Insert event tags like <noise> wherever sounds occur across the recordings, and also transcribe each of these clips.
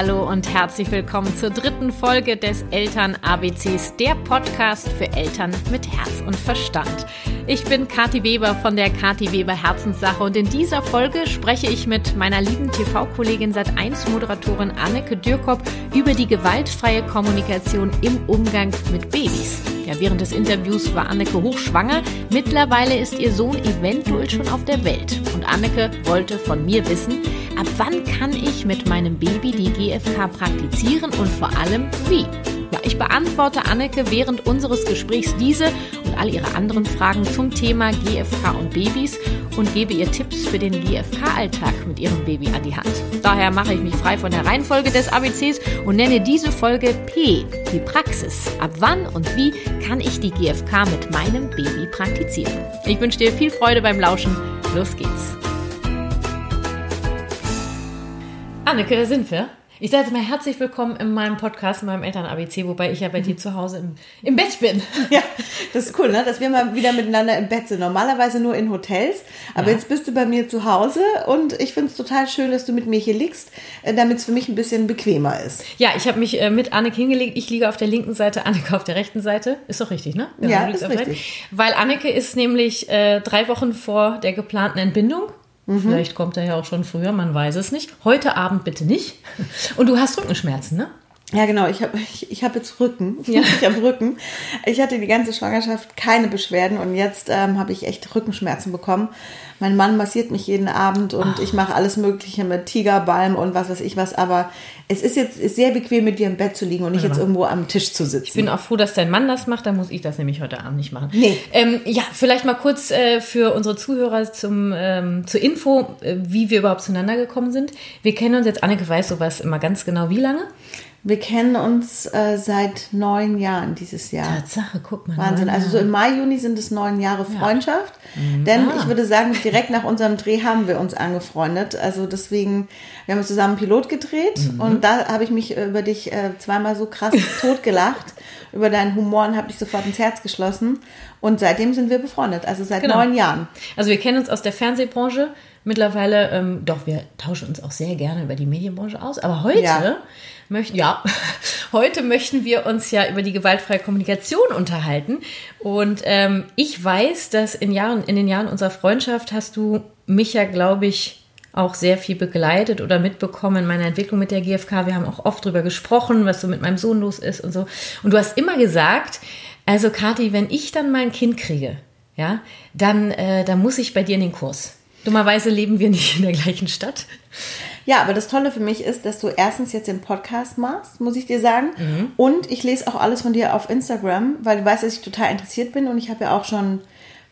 Hallo und herzlich willkommen zur dritten Folge des Eltern ABCs, der Podcast für Eltern mit Herz und Verstand. Ich bin Kathi Weber von der Kathi Weber Herzenssache und in dieser Folge spreche ich mit meiner lieben TV-Kollegin Sat1 Moderatorin Anneke Dürkop über die gewaltfreie Kommunikation im Umgang mit Babys. Ja, während des Interviews war Anneke hochschwanger. Mittlerweile ist ihr Sohn eventuell schon auf der Welt. Und Anneke wollte von mir wissen, ab wann kann ich mit meinem Baby die GFK praktizieren und vor allem wie? Ja, ich beantworte Anneke während unseres Gesprächs diese und all ihre anderen Fragen zum Thema GFK und Babys und gebe ihr Tipps für den GFK-Alltag mit ihrem Baby an die Hand. Daher mache ich mich frei von der Reihenfolge des ABCs und nenne diese Folge P, die Praxis. Ab wann und wie kann ich die GFK mit meinem Baby praktizieren? Ich wünsche dir viel Freude beim Lauschen. Los geht's. Anneke, da sind wir. Ich sage jetzt mal herzlich willkommen in meinem Podcast, in meinem Eltern-ABC, wobei ich ja bei dir zu Hause im, im Bett bin. <laughs> Ja, das ist cool, ne? dass wir mal wieder miteinander im Bett sind. Normalerweise nur in Hotels, aber ja. jetzt bist du bei mir zu Hause und ich finde es total schön, dass du mit mir hier liegst, äh, damit es für mich ein bisschen bequemer ist. Ja, ich habe mich äh, mit Anneke hingelegt. Ich liege auf der linken Seite, Anneke auf der rechten Seite. Ist doch richtig, ne? Genau, ja, ist richtig. Weil Anneke ist nämlich äh, drei Wochen vor der geplanten Entbindung Mhm. Vielleicht kommt er ja auch schon früher, man weiß es nicht. Heute Abend bitte nicht. Und du hast Rückenschmerzen, ne? Ja, genau. Ich habe ich, ich hab jetzt Rücken. Ja. Ich habe Rücken. Ich hatte die ganze Schwangerschaft keine Beschwerden und jetzt ähm, habe ich echt Rückenschmerzen bekommen. Mein Mann massiert mich jeden Abend und Ach. ich mache alles Mögliche mit Tigerbalm und was weiß ich was. Aber es ist jetzt ist sehr bequem, mit dir im Bett zu liegen und nicht jetzt irgendwo am Tisch zu sitzen. Ich bin auch froh, dass dein Mann das macht. Dann muss ich das nämlich heute Abend nicht machen. Nee. Ähm, ja, vielleicht mal kurz äh, für unsere Zuhörer zum, ähm, zur Info, äh, wie wir überhaupt zueinander gekommen sind. Wir kennen uns jetzt, Anneke weiß sowas immer ganz genau, wie lange? Wir kennen uns äh, seit neun Jahren dieses Jahr. Tatsache, guck mal. Wahnsinn. Also so im Mai, Juni sind es neun Jahre Freundschaft. Ja. Mhm. Denn ah. ich würde sagen, direkt nach unserem Dreh haben wir uns angefreundet. Also deswegen, wir haben zusammen Pilot gedreht mhm. und da habe ich mich über dich äh, zweimal so krass <laughs> totgelacht, über deinen Humor und habe dich sofort ins Herz geschlossen. Und seitdem sind wir befreundet, also seit genau. neun Jahren. Also wir kennen uns aus der Fernsehbranche mittlerweile. Ähm, doch, wir tauschen uns auch sehr gerne über die Medienbranche aus. Aber heute ja möchten, ja, heute möchten wir uns ja über die gewaltfreie Kommunikation unterhalten. Und ähm, ich weiß, dass in, Jahren, in den Jahren unserer Freundschaft hast du mich ja, glaube ich, auch sehr viel begleitet oder mitbekommen in meiner Entwicklung mit der GfK. Wir haben auch oft darüber gesprochen, was so mit meinem Sohn los ist und so. Und du hast immer gesagt, also Kathi, wenn ich dann mal ein Kind kriege, ja, dann, äh, dann muss ich bei dir in den Kurs. Dummerweise leben wir nicht in der gleichen Stadt. Ja, aber das Tolle für mich ist, dass du erstens jetzt den Podcast machst, muss ich dir sagen. Mhm. Und ich lese auch alles von dir auf Instagram, weil du weißt, dass ich total interessiert bin und ich habe ja auch schon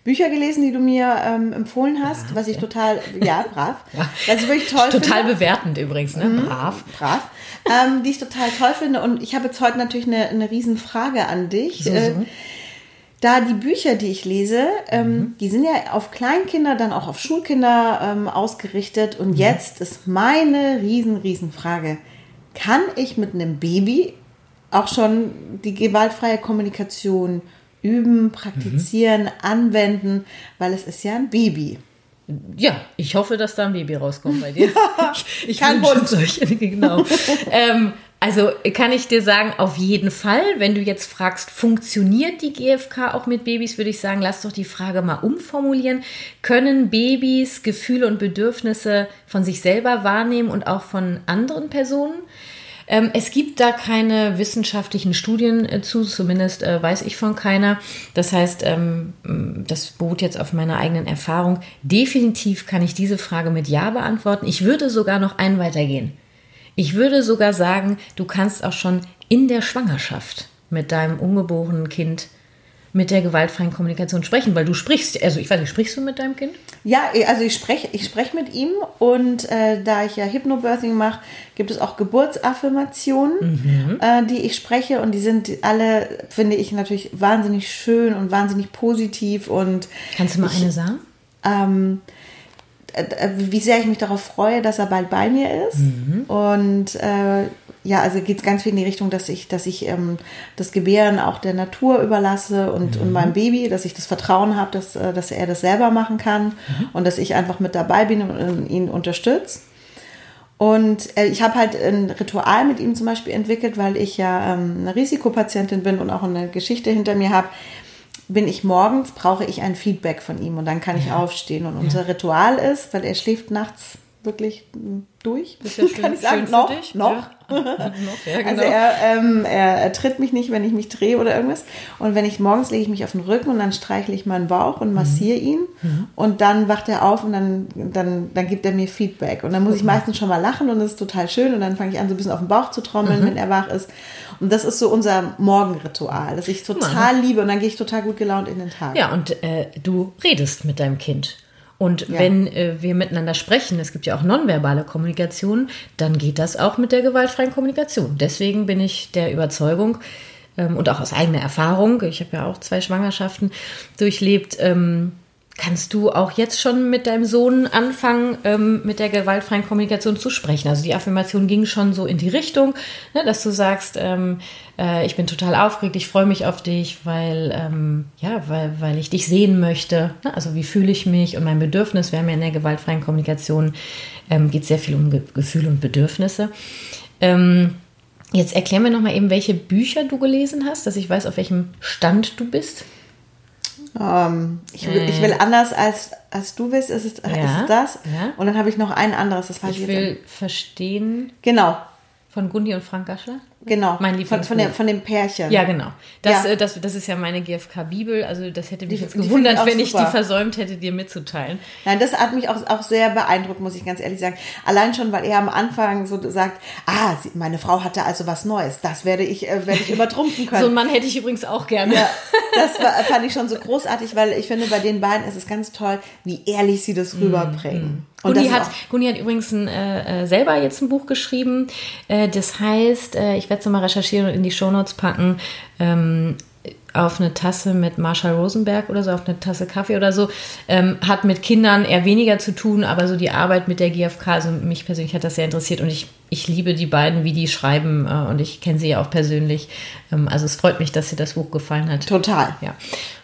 Bücher gelesen, die du mir ähm, empfohlen hast, brav, was ich total, ja, <laughs> brav, ja. was ich wirklich toll total finde. bewertend übrigens, ne? Mhm, brav. Brav. Ähm, die ich total toll finde. Und ich habe jetzt heute natürlich eine, eine Riesenfrage an dich. So, so. Äh, da die Bücher, die ich lese, ähm, mhm. die sind ja auf Kleinkinder, dann auch auf Schulkinder ähm, ausgerichtet. Und mhm. jetzt ist meine riesen, riesen Frage. Kann ich mit einem Baby auch schon die gewaltfreie Kommunikation üben, praktizieren, mhm. anwenden, weil es ist ja ein Baby. Ja, ich hoffe, dass da ein Baby rauskommt bei dir. <laughs> ich, ich kann Wunsch. Solche, genau. <laughs> ähm, also kann ich dir sagen, auf jeden Fall, wenn du jetzt fragst, funktioniert die GfK auch mit Babys, würde ich sagen, lass doch die Frage mal umformulieren. Können Babys Gefühle und Bedürfnisse von sich selber wahrnehmen und auch von anderen Personen? Ähm, es gibt da keine wissenschaftlichen Studien äh, zu, zumindest äh, weiß ich von keiner. Das heißt, ähm, das beruht jetzt auf meiner eigenen Erfahrung. Definitiv kann ich diese Frage mit Ja beantworten. Ich würde sogar noch einen weitergehen. Ich würde sogar sagen, du kannst auch schon in der Schwangerschaft mit deinem ungeborenen Kind mit der gewaltfreien Kommunikation sprechen, weil du sprichst, also ich weiß nicht, sprichst du mit deinem Kind? Ja, also ich spreche ich sprech mit ihm und äh, da ich ja Hypnobirthing mache, gibt es auch Geburtsaffirmationen, mhm. äh, die ich spreche und die sind alle, finde ich, natürlich wahnsinnig schön und wahnsinnig positiv und Kannst du mal ich, eine sagen? Ähm, äh, wie sehr ich mich darauf freue, dass er bald bei mir ist. Mhm. Und äh, ja, also geht es ganz viel in die Richtung, dass ich, dass ich ähm, das Gebären auch der Natur überlasse und, mhm. und meinem Baby, dass ich das Vertrauen habe, dass, äh, dass er das selber machen kann mhm. und dass ich einfach mit dabei bin und ihn unterstütze. Und äh, ich habe halt ein Ritual mit ihm zum Beispiel entwickelt, weil ich ja ähm, eine Risikopatientin bin und auch eine Geschichte hinter mir habe. Bin ich morgens, brauche ich ein Feedback von ihm und dann kann ich ja. aufstehen. Und unser Ritual ist, weil er schläft nachts wirklich durch. Das ist ja <laughs> kann ich sagen, noch, noch. Ja. <laughs> noch ja, genau. Also er, ähm, er, er, tritt mich nicht, wenn ich mich drehe oder irgendwas. Und wenn ich morgens lege ich mich auf den Rücken und dann streichle ich meinen Bauch und massiere ihn. Mhm. Und dann wacht er auf und dann, dann, dann gibt er mir Feedback. Und dann muss ich meistens schon mal lachen und das ist total schön. Und dann fange ich an, so ein bisschen auf den Bauch zu trommeln, mhm. wenn er wach ist. Und das ist so unser Morgenritual, das ich total liebe. Und dann gehe ich total gut gelaunt in den Tag. Ja, und äh, du redest mit deinem Kind. Und ja. wenn äh, wir miteinander sprechen, es gibt ja auch nonverbale Kommunikation, dann geht das auch mit der gewaltfreien Kommunikation. Deswegen bin ich der Überzeugung ähm, und auch aus eigener Erfahrung, ich habe ja auch zwei Schwangerschaften durchlebt, ähm, kannst du auch jetzt schon mit deinem Sohn anfangen, ähm, mit der gewaltfreien Kommunikation zu sprechen. Also die Affirmation ging schon so in die Richtung, ne, dass du sagst, ähm, äh, ich bin total aufgeregt, ich freue mich auf dich, weil, ähm, ja, weil, weil ich dich sehen möchte. Ne? Also wie fühle ich mich und mein Bedürfnis. Wir haben ja in der gewaltfreien Kommunikation ähm, geht sehr viel um Ge Gefühle und Bedürfnisse. Ähm, jetzt erklär mir nochmal eben, welche Bücher du gelesen hast, dass ich weiß, auf welchem Stand du bist. Ähm, ich, will, ich will äh. anders als, als du willst, ist es, ja, ist das. Ja. Und dann habe ich noch ein anderes, das weiß ich, ich will verstehen. Genau. Von Gundi und Frank Gaschler? Genau. Mein von, von, der, von dem Pärchen. Ja, genau. Das, ja. Äh, das, das ist ja meine GfK-Bibel. Also das hätte mich die, jetzt gewundert, ich wenn super. ich die versäumt hätte, dir mitzuteilen. Nein, das hat mich auch, auch sehr beeindruckt, muss ich ganz ehrlich sagen. Allein schon, weil er am Anfang so sagt, ah, meine Frau hatte also was Neues. Das werde ich, äh, werde ich übertrumpfen <laughs> können. so einen Mann hätte ich übrigens auch gerne. Ja, <laughs> das war, fand ich schon so großartig, weil ich finde, bei den beiden ist es ganz toll, wie ehrlich sie das mm, rüberbringen. Mm. Guni hat, Guni hat übrigens ein, äh, äh, selber jetzt ein Buch geschrieben. Äh, das heißt, äh, ich werde es nochmal recherchieren und in die Shownotes packen. Ähm, auf eine Tasse mit Marshall Rosenberg oder so, auf eine Tasse Kaffee oder so, ähm, hat mit Kindern eher weniger zu tun, aber so die Arbeit mit der GfK, also mich persönlich hat das sehr interessiert und ich, ich liebe die beiden, wie die schreiben äh, und ich kenne sie ja auch persönlich. Ähm, also es freut mich, dass dir das Buch gefallen hat. Total. Ja.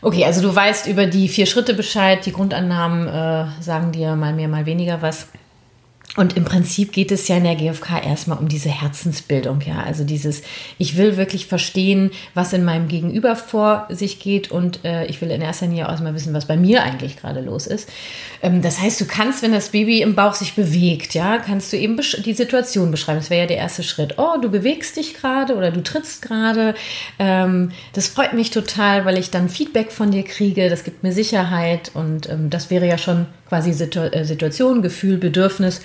Okay, also du weißt über die vier Schritte Bescheid, die Grundannahmen äh, sagen dir mal mehr, mal weniger was. Und im Prinzip geht es ja in der GfK erstmal um diese Herzensbildung, ja. Also dieses, ich will wirklich verstehen, was in meinem Gegenüber vor sich geht und äh, ich will in erster Linie auch mal wissen, was bei mir eigentlich gerade los ist. Ähm, das heißt, du kannst, wenn das Baby im Bauch sich bewegt, ja, kannst du eben die Situation beschreiben. Das wäre ja der erste Schritt. Oh, du bewegst dich gerade oder du trittst gerade. Ähm, das freut mich total, weil ich dann Feedback von dir kriege. Das gibt mir Sicherheit und ähm, das wäre ja schon quasi äh, Situation, Gefühl, Bedürfnis,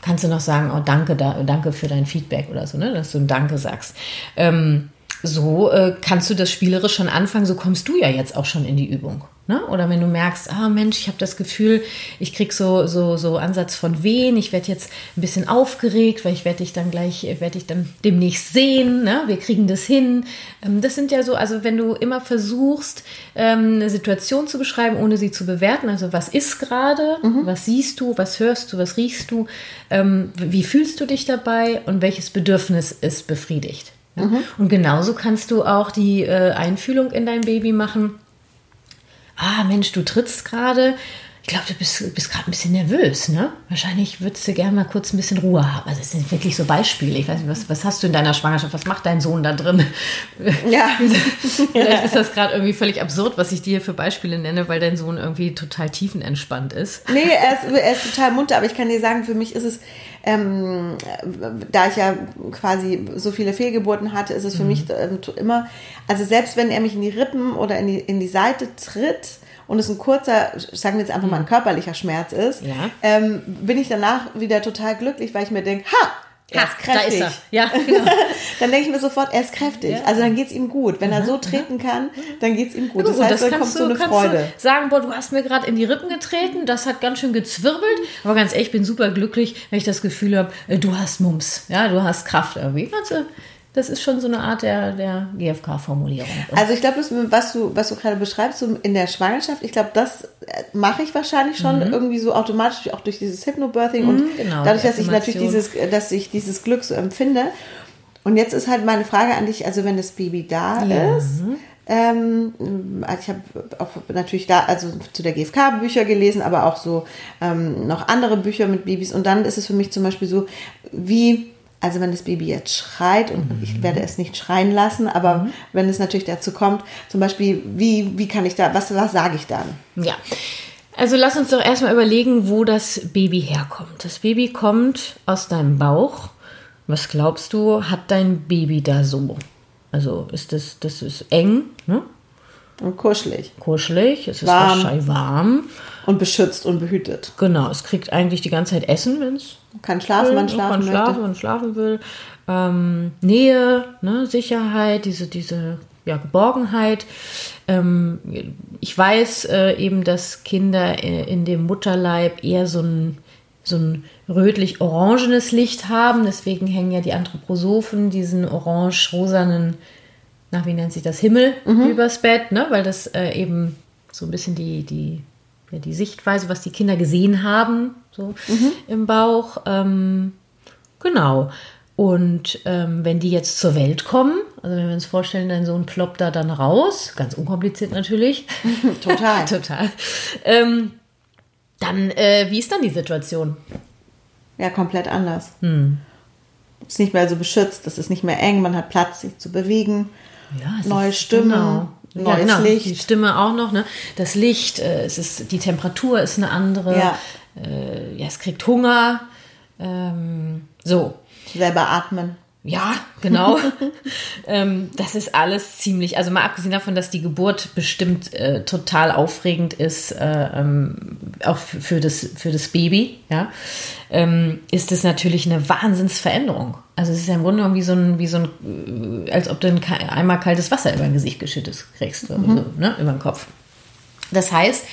kannst du noch sagen, oh danke, da, danke für dein Feedback oder so, ne? dass du ein Danke sagst. Ähm, so äh, kannst du das spielerisch schon anfangen, so kommst du ja jetzt auch schon in die Übung. Ne? Oder wenn du merkst, ah Mensch, ich habe das Gefühl, ich krieg so, so, so Ansatz von Wehen, ich werde jetzt ein bisschen aufgeregt, weil ich werde dich dann gleich, werde ich dann demnächst sehen, ne? wir kriegen das hin. Ähm, das sind ja so, also wenn du immer versuchst, ähm, eine Situation zu beschreiben, ohne sie zu bewerten, also was ist gerade, mhm. was siehst du, was hörst du, was riechst du, ähm, wie fühlst du dich dabei und welches Bedürfnis ist befriedigt. Mhm. Und genauso kannst du auch die äh, Einfühlung in dein Baby machen ah Mensch, du trittst gerade. Ich glaube, du bist, bist gerade ein bisschen nervös, ne? Wahrscheinlich würdest du gerne mal kurz ein bisschen Ruhe haben. Also es sind wirklich so Beispiele. Ich weiß nicht, was, was hast du in deiner Schwangerschaft? Was macht dein Sohn da drin? Ja. <laughs> Vielleicht ist das <laughs> gerade irgendwie völlig absurd, was ich dir für Beispiele nenne, weil dein Sohn irgendwie total tiefenentspannt ist. Nee, er ist, er ist total munter, aber ich kann dir sagen, für mich ist es, ähm, da ich ja quasi so viele Fehlgeburten hatte, ist es für mhm. mich ähm, immer, also selbst wenn er mich in die Rippen oder in die, in die Seite tritt, und es ein kurzer, sagen wir jetzt einfach mal ein mhm. körperlicher Schmerz ist, ja. ähm, bin ich danach wieder total glücklich, weil ich mir denke, ha, er ist kräftig. Da ist er. Ja, genau. <laughs> dann denke ich mir sofort, er ist kräftig. Ja. Also dann geht es ihm gut. Wenn er so treten kann, dann geht es ihm gut. Das heißt, das dann kommt so eine Freude. sagen, boah, du hast mir gerade in die Rippen getreten, das hat ganz schön gezwirbelt. Aber ganz ehrlich, ich bin super glücklich, wenn ich das Gefühl habe, äh, du hast Mums. Ja, du hast Kraft irgendwie. Kannst du das ist schon so eine Art der, der GFK-Formulierung. Also ich glaube, was du, was du gerade beschreibst, so in der Schwangerschaft, ich glaube, das äh, mache ich wahrscheinlich schon mhm. irgendwie so automatisch, auch durch dieses Hypnobirthing mhm, und genau, dadurch, dass ich natürlich dieses, dass ich dieses Glück so empfinde. Und jetzt ist halt meine Frage an dich, also wenn das Baby da ja. ist, Ähm, ich habe auch natürlich da, also zu der GfK Bücher gelesen, aber auch so ähm, noch andere Bücher mit Babys. Und dann ist es für mich zum Beispiel so, wie also wenn das Baby jetzt schreit, und mhm. ich werde es nicht schreien lassen, aber mhm. wenn es natürlich dazu kommt, zum Beispiel, wie, wie kann ich da, was, was sage ich dann? Ja. Also lass uns doch erstmal überlegen, wo das Baby herkommt. Das Baby kommt aus deinem Bauch. Was glaubst du, hat dein Baby da so? Also ist das, das ist eng, ne? Und kuschelig. Kuschelig, es ist warm. wahrscheinlich warm. Und beschützt und behütet. Genau, es kriegt eigentlich die ganze Zeit Essen, wenn es. Kann schlafen, wenn schlafen kann schlafen, wenn schlafen will. Ähm, Nähe, ne, Sicherheit, diese, diese ja, Geborgenheit. Ähm, ich weiß äh, eben, dass Kinder äh, in dem Mutterleib eher so ein, so ein rötlich-orangenes Licht haben. Deswegen hängen ja die Anthroposophen diesen orange-rosanen, nach wie nennt sich das, Himmel mhm. übers Bett, ne? weil das äh, eben so ein bisschen die, die, ja, die Sichtweise, was die Kinder gesehen haben, so mhm. im Bauch. Ähm, genau. Und ähm, wenn die jetzt zur Welt kommen, also wenn wir uns vorstellen, dein Sohn ploppt da dann raus, ganz unkompliziert natürlich. <laughs> Total. <laughs> Total. Ähm, dann, äh, wie ist dann die Situation? Ja, komplett anders. Hm. Ist nicht mehr so beschützt, es ist nicht mehr eng, man hat Platz, sich zu bewegen. Ja, neue Stimme, genau. neues ja, genau. Licht. Die Stimme auch noch, ne? Das Licht, äh, es ist, die Temperatur ist eine andere. Ja, äh, ja es kriegt Hunger. Ähm, so. Selber atmen. Ja, genau. <laughs> ähm, das ist alles ziemlich, also mal abgesehen davon, dass die Geburt bestimmt äh, total aufregend ist, äh, ähm, auch für das, für das Baby, ja, ähm, ist es natürlich eine Wahnsinnsveränderung. Also es ist ja im Grunde genommen wie so ein, wie so ein, als ob du ein, einmal kaltes Wasser über dein Gesicht geschüttet kriegst, mhm. so, ne, über den Kopf. Das heißt,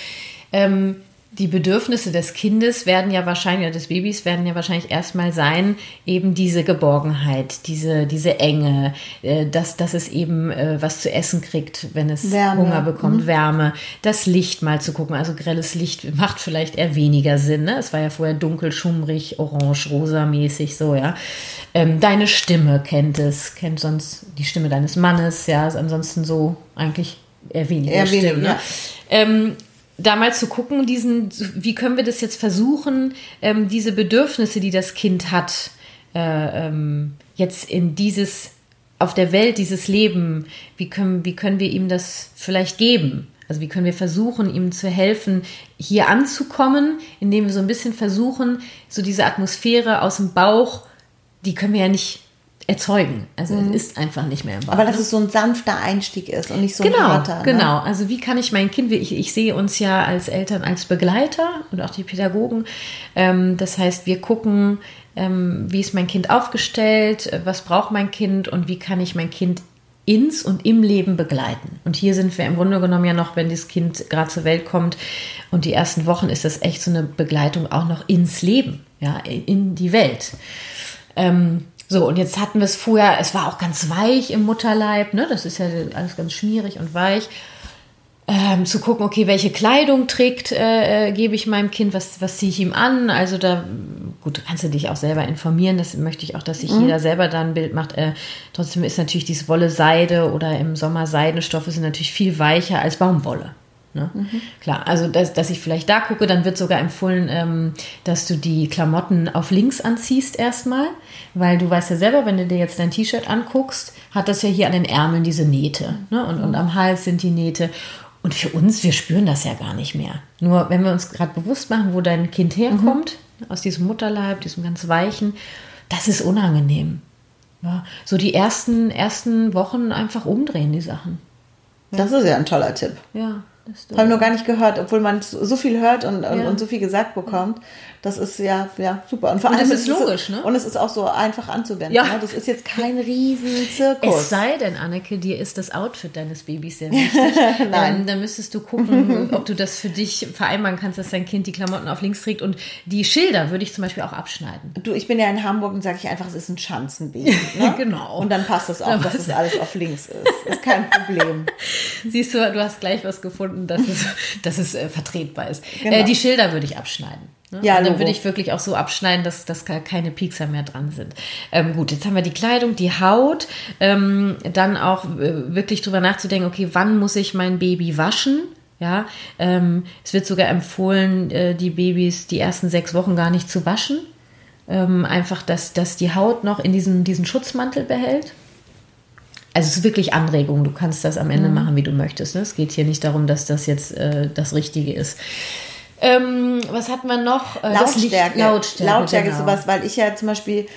ähm, die Bedürfnisse des Kindes werden ja wahrscheinlich, oder des Babys werden ja wahrscheinlich erstmal sein, eben diese Geborgenheit, diese, diese Enge, äh, dass, dass es eben äh, was zu essen kriegt, wenn es Wärme. Hunger bekommt, mhm. Wärme, das Licht mal zu gucken. Also grelles Licht macht vielleicht eher weniger Sinn. Ne? Es war ja vorher dunkel, schummrig, orange, rosa mäßig, so, ja. Ähm, deine Stimme kennt es, kennt sonst die Stimme deines Mannes, ja, ist ansonsten so eigentlich eher weniger eher Stimmen. Wenig, ne? ja. ähm, da mal zu gucken, diesen, wie können wir das jetzt versuchen, ähm, diese Bedürfnisse, die das Kind hat, äh, ähm, jetzt in dieses, auf der Welt, dieses Leben, wie können, wie können wir ihm das vielleicht geben? Also wie können wir versuchen, ihm zu helfen, hier anzukommen, indem wir so ein bisschen versuchen, so diese Atmosphäre aus dem Bauch, die können wir ja nicht erzeugen. Also mhm. es ist einfach nicht mehr im Bauch. Aber dass ne? es so ein sanfter Einstieg ist und nicht so genau, ein harter. Ne? Genau, also wie kann ich mein Kind, ich, ich sehe uns ja als Eltern als Begleiter und auch die Pädagogen. Ähm, das heißt, wir gucken, ähm, wie ist mein Kind aufgestellt, was braucht mein Kind und wie kann ich mein Kind ins und im Leben begleiten. Und hier sind wir im Grunde genommen ja noch, wenn das Kind gerade zur Welt kommt und die ersten Wochen ist das echt so eine Begleitung auch noch ins Leben, ja, in die Welt. Ähm, so, und jetzt hatten wir es vorher, es war auch ganz weich im Mutterleib, ne? Das ist ja alles ganz schmierig und weich. Ähm, zu gucken, okay, welche Kleidung trägt, äh, äh, gebe ich meinem Kind, was, was ziehe ich ihm an. Also da, gut, kannst du dich auch selber informieren. Das möchte ich auch, dass sich mhm. jeder selber da ein Bild macht. Äh, trotzdem ist natürlich dieses Wolle Seide oder im Sommer Seidenstoffe sind natürlich viel weicher als Baumwolle. Ne? Mhm. Klar, also dass, dass ich vielleicht da gucke, dann wird sogar empfohlen, ähm, dass du die Klamotten auf links anziehst erstmal, weil du weißt ja selber, wenn du dir jetzt dein T-Shirt anguckst, hat das ja hier an den Ärmeln diese Nähte ne? und, und am Hals sind die Nähte. Und für uns, wir spüren das ja gar nicht mehr. Nur wenn wir uns gerade bewusst machen, wo dein Kind herkommt, mhm. aus diesem Mutterleib, diesem ganz weichen, das ist unangenehm. Ja, so die ersten, ersten Wochen einfach umdrehen, die Sachen. Das ist ja ein toller Tipp. Ja. Haben noch gar nicht gehört, obwohl man so viel hört und, und, ja. und, so viel gesagt bekommt. Das ist ja, ja super. Und vor allem und das ist logisch, ne? Und es ist auch so einfach anzuwenden. Ja. Ne? Das ist jetzt kein riesen Zirkus. Es sei denn, Anneke, dir ist das Outfit deines Babys sehr wichtig. <laughs> Nein. Ähm, dann müsstest du gucken, <laughs> ob du das für dich vereinbaren kannst, dass dein Kind die Klamotten auf links trägt. Und die Schilder würde ich zum Beispiel auch abschneiden. Du, ich bin ja in Hamburg und sage ich einfach, es ist ein Schanzenbaby. <laughs> Ne? genau. Und dann passt es das auch, dass es alles auf links ist. Ist kein Problem. Siehst du, du hast gleich was gefunden, dass es, dass es äh, vertretbar ist. Genau. Äh, die Schilder würde ich abschneiden. Ne? Ja, dann würde ich wirklich auch so abschneiden, dass, dass gar keine Piekser mehr dran sind. Ähm, gut, jetzt haben wir die Kleidung, die Haut, ähm, dann auch äh, wirklich drüber nachzudenken, okay, wann muss ich mein Baby waschen? Ja, ähm, es wird sogar empfohlen, äh, die Babys die ersten sechs Wochen gar nicht zu waschen. Ähm, einfach, dass, dass die Haut noch in diesen, diesen Schutzmantel behält. Also es ist wirklich Anregung. Du kannst das am Mhm. Ende machen, wie du möchtest. Ne? Es geht hier nicht darum, dass das jetzt äh, das Richtige ist. Ähm, was hat man noch? Äh, das Lautstärke. Lautstärke, Lautstärke ist genau. sowas, weil ich ja zum Beispiel,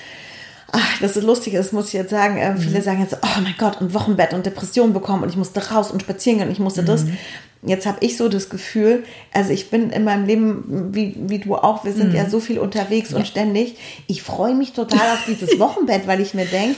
ach, das ist lustig ist, muss ich jetzt sagen, äh, Mhm. viele sagen jetzt, oh mein Gott, und Wochenbett und Depression bekommen und ich musste raus und spazieren gehen und ich musste das. Mhm. Jetzt habe ich so das Gefühl, also ich bin in meinem Leben, wie, wie du auch, wir sind Mhm. ja so viel unterwegs und ständig. Ich freue mich total auf dieses <laughs> Wochenbett, weil ich mir denke,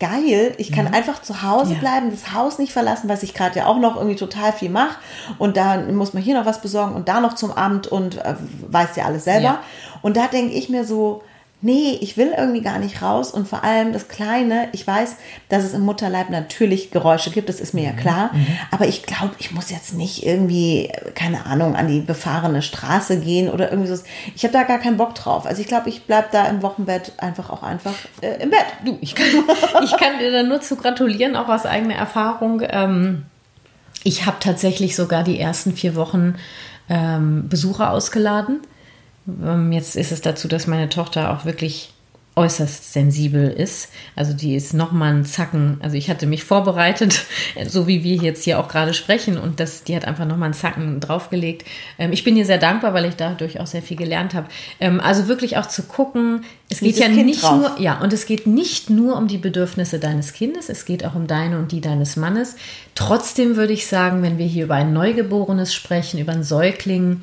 geil, ich kann einfach zu Hause Mhm. Ja. bleiben, das Haus nicht verlassen, was ich gerade ja auch noch irgendwie total viel mache. Und da muss man hier noch was besorgen und da noch zum Amt und äh, weiß ja alles selber. Ja. Und da denke ich mir so, nee, ich will irgendwie gar nicht raus. Und vor allem das Kleine, ich weiß, dass es im Mutterleib natürlich Geräusche gibt, das ist mir ja klar. Aber ich glaube, ich muss jetzt nicht irgendwie, keine Ahnung, an die befahrene Straße gehen oder irgendwie so. Ich habe da gar keinen Bock drauf. Also ich glaube, ich bleibe da im Wochenbett einfach auch einfach äh, im Bett. Du, ich kann, <laughs> ich kann dir da nur zu gratulieren, auch aus eigener Erfahrung. Ähm, ich habe tatsächlich sogar die ersten vier Wochen ähm, Besucher ausgeladen. Ähm, jetzt ist es dazu, dass meine Tochter auch wirklich äußerst sensibel ist. Also die ist noch mal ein Zacken. Also ich hatte mich vorbereitet, <laughs> so wie wir jetzt hier auch gerade sprechen und das, die hat einfach noch mal einen Zacken draufgelegt. Ähm, ich bin ihr sehr dankbar, weil ich dadurch auch sehr viel gelernt habe. Ähm, also wirklich auch zu gucken, es geht ja Kind nicht drauf. nur, ja, und es geht nicht nur um die Bedürfnisse deines Kindes, es geht auch um deine und die deines Mannes. Trotzdem würde ich sagen, wenn wir hier über ein Neugeborenes sprechen, über einen Säugling,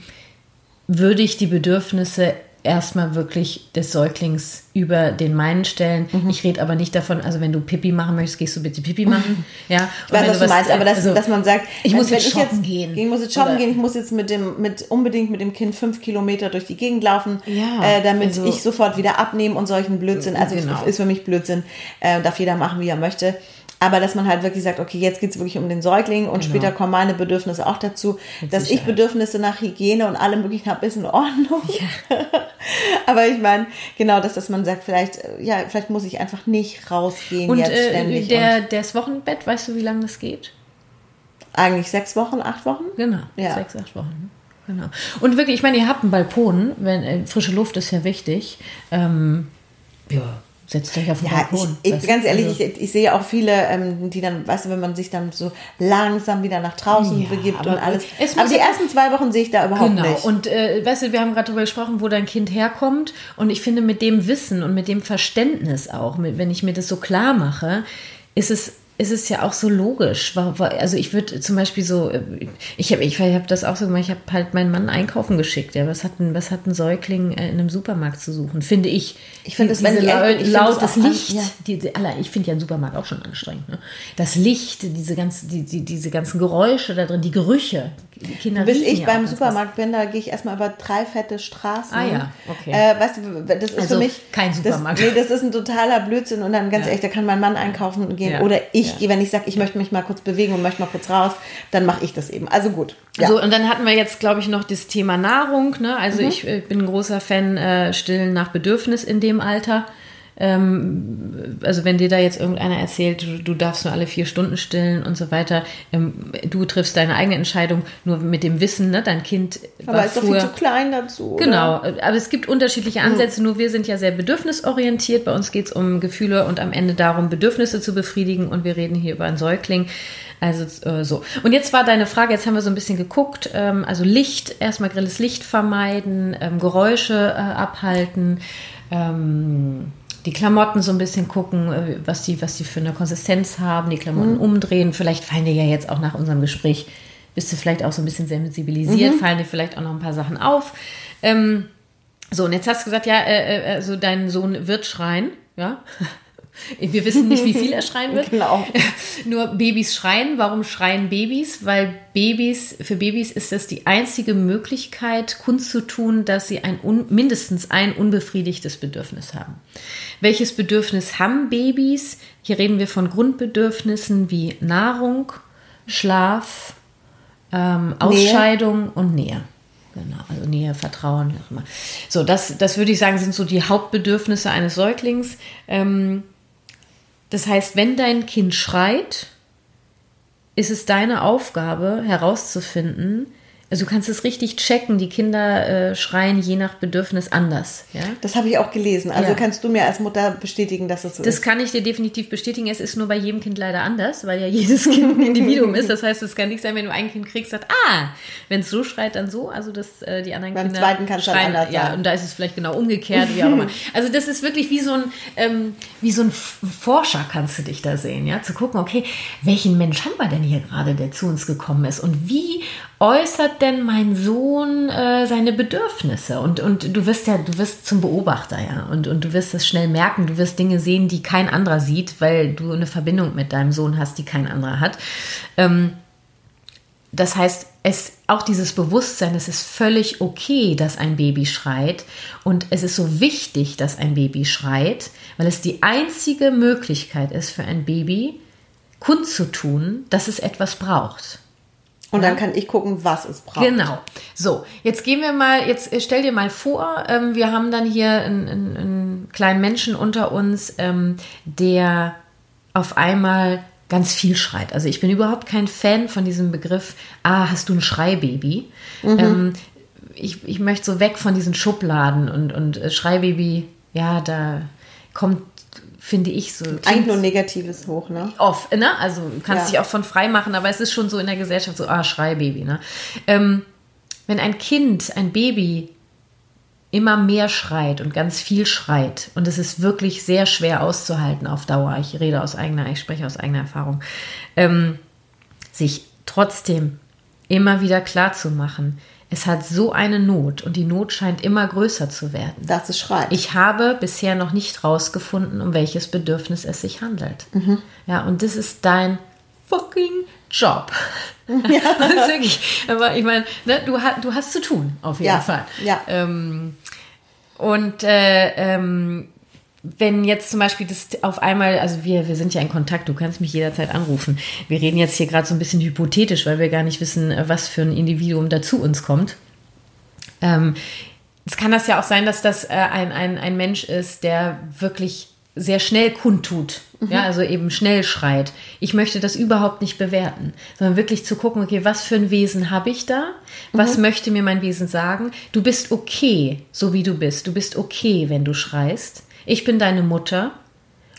würde ich die Bedürfnisse erstmal wirklich des Säuglings über den meinen stellen. Mhm. Ich rede aber nicht davon, also wenn du Pipi machen möchtest, gehst du bitte Pipi machen. Ja, Ich weiß, was du meinst, aber dass, dass man sagt, ich muss jetzt shoppen gehen. Ich muss jetzt shoppen Oder- gehen, ich muss jetzt mit dem, mit, unbedingt mit dem Kind fünf Kilometer durch die Gegend laufen, Ja, äh, damit also- ich sofort wieder abnehme und solchen Blödsinn. Also Genau. ist für mich Blödsinn, äh, darf jeder machen, wie er möchte. Aber dass man halt wirklich sagt, okay, jetzt geht es wirklich um den Säugling und später kommen meine Bedürfnisse auch dazu, dass ich Sicherheit. Bedürfnisse nach Hygiene und allem möglichen habe, ist in Ordnung. <laughs> Aber ich meine, genau das, dass man sagt, vielleicht, ja, vielleicht muss ich einfach nicht rausgehen Und jetzt äh, ständig. und der, das Wochenbett, weißt du, wie lange das geht? eigentlich sechs Wochen, acht Wochen? Genau, Ja. sechs, acht Wochen. Genau. Und wirklich, ich meine, ihr habt einen Balkon, wenn, äh, frische Luft ist ja wichtig. Ähm, ja, setzt euch auf den Ja, ich, Balkon. ich, du? ganz ehrlich, Also- ich, ich sehe auch viele, ähm, die dann, weißt du, wenn man sich dann so langsam wieder nach draußen Ja, begibt und alles. Aber die ersten zwei Wochen sehe ich da überhaupt Genau. nicht. Und äh, weißt du, wir haben gerade darüber gesprochen, wo dein Kind herkommt. Und ich finde, mit dem Wissen und mit dem Verständnis auch, mit, wenn ich mir das so klar mache, ist es ist es ja auch so logisch. Also ich würde zum Beispiel so, äh, ich habe ich hab das auch so gemacht, ich habe halt meinen Mann einkaufen geschickt. Ja, was hat ein, was hat ein Säugling äh, in einem Supermarkt zu suchen? Finde ich. Ich finde es, wenn diese ich finde lautes es auch an- Licht, ja. die, die, ich finde ja einen Supermarkt auch schon anstrengend. Ne? Das Licht, diese, ganzen, die, die, diese ganzen Geräusche da drin, die Gerüche. Die Kinder Bis ich ja beim Supermarkt bin, da gehe ich erstmal über drei fette Straßen. Ah ja, okay. Äh, weißt du, das ist Also für mich kein Supermarkt. Das, nee, das ist ein totaler Blödsinn und dann ganz Ja. ehrlich, da kann mein Mann einkaufen gehen oder ich Ja. gehe, wenn ich sage, ich möchte mich mal kurz bewegen und möchte mal kurz raus, dann mache ich das eben. Also gut. Ja. So, und dann hatten wir jetzt, glaube ich, noch das Thema Nahrung. Ne? Also Mhm. ich äh, bin ein großer Fan äh, Stillen nach Bedürfnis in dem Alter. Ähm, also wenn dir da jetzt irgendeiner erzählt, du, du darfst nur alle vier Stunden stillen und so weiter, ähm, du triffst deine eigene Entscheidung nur mit dem Wissen, ne? dein Kind Aber war ist doch viel früher... zu klein dazu. oder? Genau, aber es gibt unterschiedliche Ansätze, nur wir sind ja sehr bedürfnisorientiert. Bei uns geht es um Gefühle und am Ende darum, Bedürfnisse zu befriedigen und wir reden hier über einen Säugling. Also äh, so. Und jetzt war deine Frage, jetzt haben wir so ein bisschen geguckt, ähm, also Licht, erstmal grelles Licht vermeiden, ähm, Geräusche äh, abhalten, ähm, die Klamotten so ein bisschen gucken, äh, was die, was die für eine Konsistenz haben, die Klamotten umdrehen. Vielleicht fallen dir ja jetzt auch nach unserem Gespräch, bist du vielleicht auch so ein bisschen sensibilisiert, fallen dir vielleicht auch noch ein paar Sachen auf. Ähm, so, und jetzt hast du gesagt, ja, äh, also dein Sohn wird schreien, ja. Wir wissen nicht, wie viel er <laughs> schreien wird. Genau. <laughs> Nur Babys schreien. Warum schreien Babys? Weil Babys, für Babys ist das die einzige Möglichkeit, kundzutun, dass sie ein mindestens ein unbefriedigtes Bedürfnis haben. Welches Bedürfnis haben Babys? Hier reden wir von Grundbedürfnissen wie Nahrung, Schlaf, ähm, Ausscheidung und Nähe. Genau, also Nähe, Vertrauen, wie auch immer. So, das, das würde ich sagen, sind so die Hauptbedürfnisse eines Säuglings. Ähm, das heißt, wenn dein Kind schreit, ist es deine Aufgabe herauszufinden, also du kannst es richtig checken, die Kinder äh, schreien je nach Bedürfnis anders. Ja? Das habe ich auch gelesen. Also ja. kannst du mir als Mutter bestätigen, dass es so das ist? Das kann ich dir definitiv bestätigen. Es ist nur bei jedem Kind leider anders, weil ja <laughs> jedes Kind ein Individuum ist. Das heißt, es kann nicht sein, wenn du ein Kind kriegst, sagt, ah, wenn es so schreit, dann so. Also dass äh, die anderen Beim Kinder zweiten kann es schreien. anders ja, sein. und da ist es vielleicht genau umgekehrt, wie auch immer. <laughs> Also das ist wirklich wie so ein, ähm, wie so ein Forscher kannst du dich da sehen, ja, zu gucken, okay, welchen Mensch haben wir denn hier gerade, der zu uns gekommen ist und wie äußert denn mein Sohn äh, seine Bedürfnisse? Und, und du wirst ja, du wirst zum Beobachter, ja. Und, und du wirst es schnell merken, du wirst Dinge sehen, die kein anderer sieht, weil du eine Verbindung mit deinem Sohn hast, die kein anderer hat. Ähm, das heißt, es, auch dieses Bewusstsein, es ist völlig okay, dass ein Baby schreit. Und es ist so wichtig, dass ein Baby schreit, weil es die einzige Möglichkeit ist für ein Baby, kundzutun, dass es etwas braucht. Und dann kann ich gucken, was es braucht. Genau. So, jetzt gehen wir mal, jetzt äh, stell dir mal vor, ähm, wir haben dann hier einen, einen, einen kleinen Menschen unter uns, ähm, der auf einmal ganz viel schreit. Also ich bin überhaupt kein Fan von diesem Begriff, ah, hast du ein Schreibaby? Mhm. Ähm, ich, ich möchte so weg von diesen Schubladen und, und äh, Schreibaby, ja, da kommt finde ich so. Eigentlich nur Negatives hoch, ne? Off, ne? Also du kannst ja. dich auch von frei machen, aber es ist schon so in der Gesellschaft so, ah, Schreibaby, ne? Ähm, wenn ein Kind, ein Baby immer mehr schreit und ganz viel schreit und es ist wirklich sehr schwer auszuhalten auf Dauer, ich rede aus eigener, ich spreche aus eigener Erfahrung, ähm, sich trotzdem immer wieder klar zu machen, es hat so eine Not und die Not scheint immer größer zu werden. Das ist schreit. Ich habe bisher noch nicht rausgefunden, um welches Bedürfnis es sich handelt. Mhm. Ja, und das ist dein fucking Job. Ja. <laughs> das ist wirklich, aber ich meine, ne, du, hast, du hast zu tun, auf jeden ja. Fall. Ja. Ähm, und äh, ähm, wenn jetzt zum Beispiel das auf einmal, also wir, wir sind ja in Kontakt, du kannst mich jederzeit anrufen. Wir reden jetzt hier gerade so ein bisschen hypothetisch, weil wir gar nicht wissen, was für ein Individuum da zu uns kommt. Ähm, es kann das ja auch sein, dass das äh, ein, ein, ein Mensch ist, der wirklich sehr schnell kundtut. Mhm. Ja, also eben schnell schreit. Ich möchte das überhaupt nicht bewerten, sondern wirklich zu gucken, okay, was für ein Wesen habe ich da? Was mhm. möchte mir mein Wesen sagen? Du bist okay, so wie du bist. Du bist okay, wenn du schreist ich bin deine Mutter.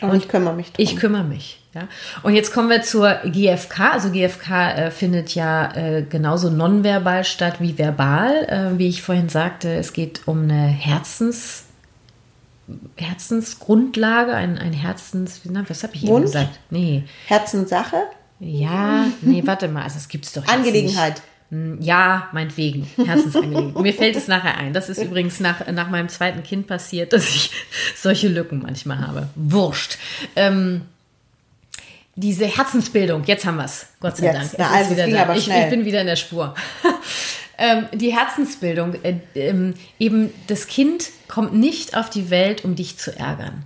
Und, und ich kümmere mich drum. Ich kümmere mich. Ja. Und jetzt kommen wir zur GFK. Also GFK äh, findet ja äh, genauso nonverbal statt wie verbal. Äh, wie ich vorhin sagte, es geht um eine Herzens, Herzensgrundlage, ein, ein Herzens, was habe ich eben gesagt? Nee. Herzenssache? Ja, nee, warte mal, also es gibt es doch Angelegenheit. Nicht. Hm, ja, meinetwegen, Herzensangelegenheit. Mir fällt es nachher ein. Das ist übrigens nach, nach meinem zweiten Kind passiert, dass ich <laughs> solche Lücken manchmal habe. Wurscht. Ähm, diese Herzensbildung, jetzt haben wir es, Gott sei jetzt. Dank. Na, also ging da. ich, ich, bin wieder in der Spur. <laughs> ähm, die Herzensbildung, äh, äh, eben das Kind kommt nicht auf die Welt, um dich zu ärgern.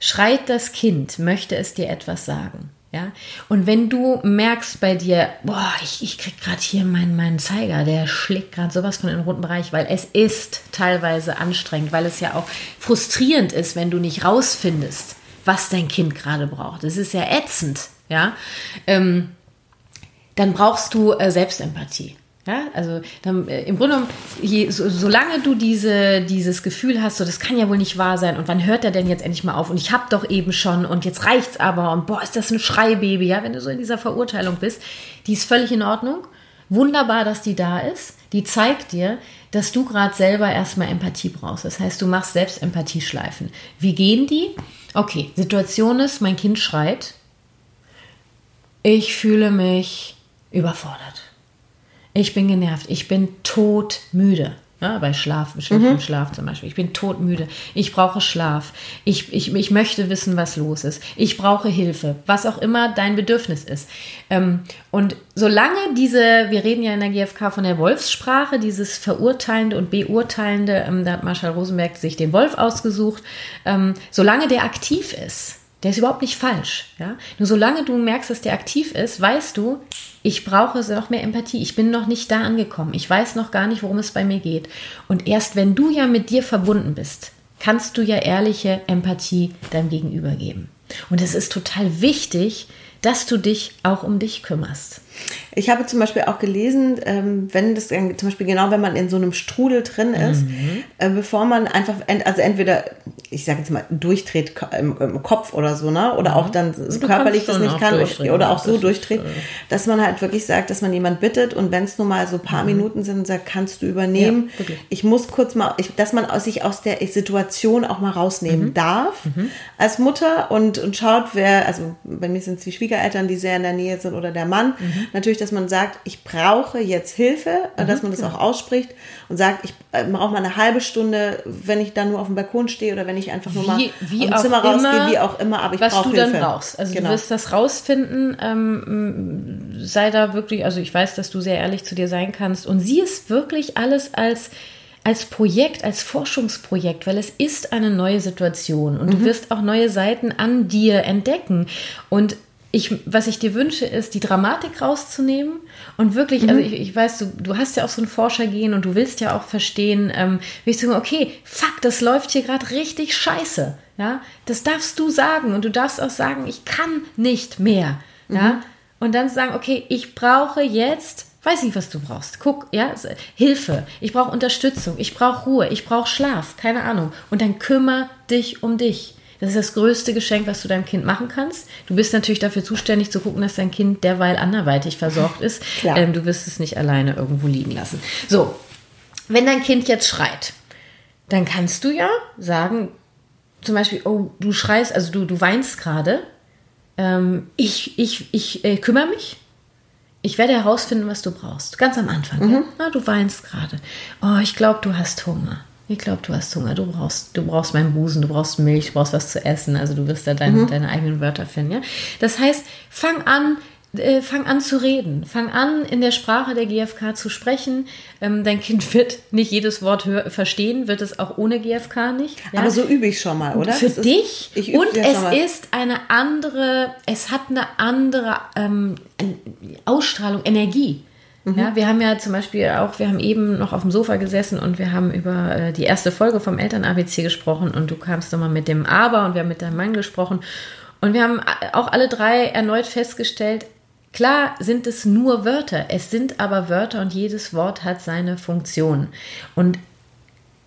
Schreit das Kind, möchte es dir etwas sagen. Ja, und wenn du merkst bei dir, boah, ich, ich krieg gerade hier meinen, meinen Zeiger, der schlägt gerade sowas von in den roten Bereich, weil es ist teilweise anstrengend, weil es ja auch frustrierend ist, wenn du nicht rausfindest, was dein Kind gerade braucht. Es ist ja ätzend, ja. Ähm, dann brauchst du äh, Selbstempathie. Ja, also dann, äh, im Grunde genommen, je, so, solange du diese, dieses Gefühl hast, so das kann ja wohl nicht wahr sein und wann hört er denn jetzt endlich mal auf und ich habe doch eben schon und jetzt reicht's aber und boah, ist das ein Schreibaby, ja, wenn du so in dieser Verurteilung bist, die ist völlig in Ordnung. Wunderbar, dass die da ist. Die zeigt dir, dass du gerade selber erstmal Empathie brauchst. Das heißt, du machst selbst Empathieschleifen. Wie gehen die? Okay, Situation ist, mein Kind schreit. Ich fühle mich überfordert ich bin genervt, ich bin todmüde. Ja, bei Schlaf, schlechtem mhm. Schlaf zum Beispiel. Ich bin todmüde. Ich brauche Schlaf. Ich, ich, ich möchte wissen, was los ist. Ich brauche Hilfe. Was auch immer dein Bedürfnis ist. Ähm, und solange diese, wir reden ja in der GfK von der Wolfssprache, dieses Verurteilende und Beurteilende, ähm, da hat Marshall Rosenberg sich den Wolf ausgesucht, ähm, solange der aktiv ist, Der ist überhaupt nicht falsch. Ja? Nur solange du merkst, dass der aktiv ist, weißt du, ich brauche noch mehr Empathie. Ich bin noch nicht da angekommen. Ich weiß noch gar nicht, worum es bei mir geht. Und erst wenn du ja mit dir verbunden bist, kannst du ja ehrliche Empathie deinem Gegenüber geben. Und es ist total wichtig, dass du dich auch um dich kümmerst. Ich habe zum Beispiel auch gelesen, ähm, wenn das zum Beispiel genau, wenn man in so einem Strudel drin ist, mhm. äh, bevor man einfach, also entweder, ich sage jetzt mal, durchdreht im, Kopf oder so, ne? Oder mhm. auch dann so körperlich das nicht kann oder, oder auch so durchdreht, ist, äh dass man halt wirklich sagt, dass man jemand bittet und wenn es nur mal so ein paar mhm. Minuten sind, sagt, kannst du übernehmen. Ja, ich muss kurz mal, ich, dass man sich aus der Situation auch mal rausnehmen mhm. darf mhm. als Mutter und, und schaut, wer, also bei mir sind es die Schwiegereltern, die sehr in der Nähe sind oder der Mann. Natürlich, dass man sagt, ich brauche jetzt Hilfe, mhm, dass man das genau. auch ausspricht und sagt, ich äh, brauche mal eine halbe Stunde, wenn ich dann nur auf dem Balkon stehe oder wenn ich einfach nur mal wie aus dem Zimmer immer, rausgehe, wie auch immer, aber ich brauche Hilfe. Was du dann brauchst. Also genau. du wirst das rausfinden, ähm, sei da wirklich, also ich weiß, dass du sehr ehrlich zu dir sein kannst und sieh es wirklich alles als als Projekt, als Forschungsprojekt, weil es ist eine neue Situation und mhm. du wirst auch neue Seiten an dir entdecken. Und ich, was ich dir wünsche, ist, die Dramatik rauszunehmen und wirklich, also mhm. also ich, ich, weiß, du, du hast ja auch so ein Forschergehen und du willst ja auch verstehen, ähm, wie ich sage, okay, fuck, das läuft hier gerade richtig scheiße. Ja, das darfst du sagen und du darfst auch sagen, ich kann nicht mehr. Ja, mhm. und dann sagen, okay, ich brauche jetzt weiß nicht, was du brauchst. Guck, ja, Hilfe, ich brauche Unterstützung, ich brauche Ruhe, ich brauche Schlaf, keine Ahnung. Und dann kümmere dich um dich. Das ist das größte Geschenk, was du deinem Kind machen kannst. Du bist natürlich dafür zuständig zu gucken, dass dein Kind derweil anderweitig versorgt ist. Ähm, du wirst es nicht alleine irgendwo liegen lassen. So, wenn dein Kind jetzt schreit, dann kannst du ja sagen, zum Beispiel, oh, du schreist, also du, du weinst gerade. Ähm, ich ich, ich äh, kümmere mich. Ich werde herausfinden, was du brauchst. Ganz am Anfang. Mhm. Ja? Na, du weinst gerade. Oh, ich glaube, du hast Hunger. Ich glaube, du hast Hunger. Du brauchst, du brauchst meinen Busen, du brauchst Milch, du brauchst was zu essen. Also du wirst da dein, mhm. deine eigenen Wörter finden. Ja? Das heißt, fang an, äh, fang an zu reden. Fang an, in der Sprache der GfK zu sprechen. Ähm, dein Kind <laughs> wird nicht jedes Wort verstehen, wird es auch ohne GfK nicht. Ja? Aber so übe ich schon mal, oder? Für dich. Ist, und es ist eine andere, es hat eine andere ähm, Ausstrahlung, Energie. Mhm. Ja, wir haben ja zum Beispiel auch, wir haben eben noch auf dem Sofa gesessen und wir haben über äh, die erste Folge vom Eltern-ABC gesprochen und du kamst nochmal mit dem Aber und wir haben mit deinem Mann gesprochen und wir haben auch alle drei erneut festgestellt, Klar sind es nur Wörter, es sind aber Wörter und jedes Wort hat seine Funktion. Und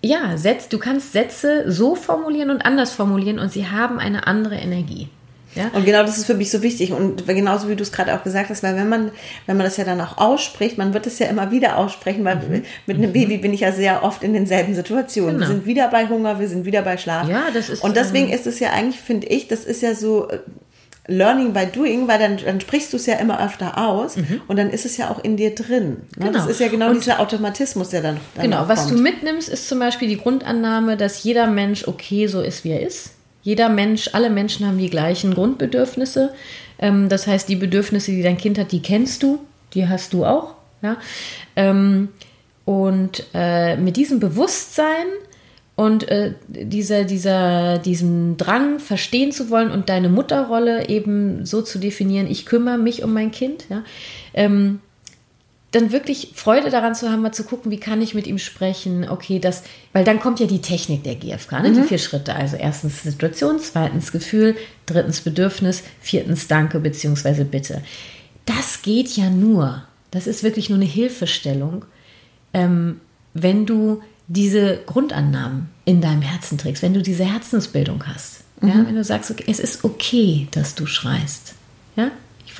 ja, Sätze, du kannst Sätze so formulieren und anders formulieren und sie haben eine andere Energie. Ja? Und genau das ist für mich so wichtig. Und genauso wie du es gerade auch gesagt hast, weil wenn man, wenn man das ja dann auch ausspricht, man wird es ja immer wieder aussprechen, weil mhm. mit einem Baby bin ich ja sehr oft in denselben Situationen. Genau. Wir sind wieder bei Hunger, wir sind wieder bei Schlaf. Ja, das ist. Und deswegen ähm, ist es ja eigentlich, finde ich, das ist ja so. Äh, Learning by Doing, weil dann, dann sprichst du es ja immer öfter aus mhm. und dann ist es ja auch in dir drin. Ne? Genau. Das ist ja genau und dieser Automatismus, der dann, dann Genau, was du mitnimmst, ist zum Beispiel die Grundannahme, dass jeder Mensch okay so ist, wie er ist. Jeder Mensch, alle Menschen haben die gleichen Grundbedürfnisse. Ähm, das heißt, die Bedürfnisse, die dein Kind hat, die kennst du, die hast du auch. Ja? Ähm, und äh, mit diesem Bewusstsein und äh, dieser, dieser, diesem Drang, verstehen zu wollen und deine Mutterrolle eben so zu definieren, ich kümmere mich um mein Kind, ja, ähm, dann wirklich Freude daran zu haben, mal zu gucken, wie kann ich mit ihm sprechen. Okay, das, weil dann kommt ja die Technik der GfK, ne? Mhm. die vier Schritte. Also erstens Situation, zweitens Gefühl, drittens Bedürfnis, viertens Danke beziehungsweise Bitte. Das geht ja nur, das ist wirklich nur eine Hilfestellung, ähm, wenn du diese Grundannahmen in deinem Herzen trägst, wenn du diese Herzensbildung hast. Mhm. Ja? Wenn du sagst, okay, es ist okay, dass du schreist. Ja?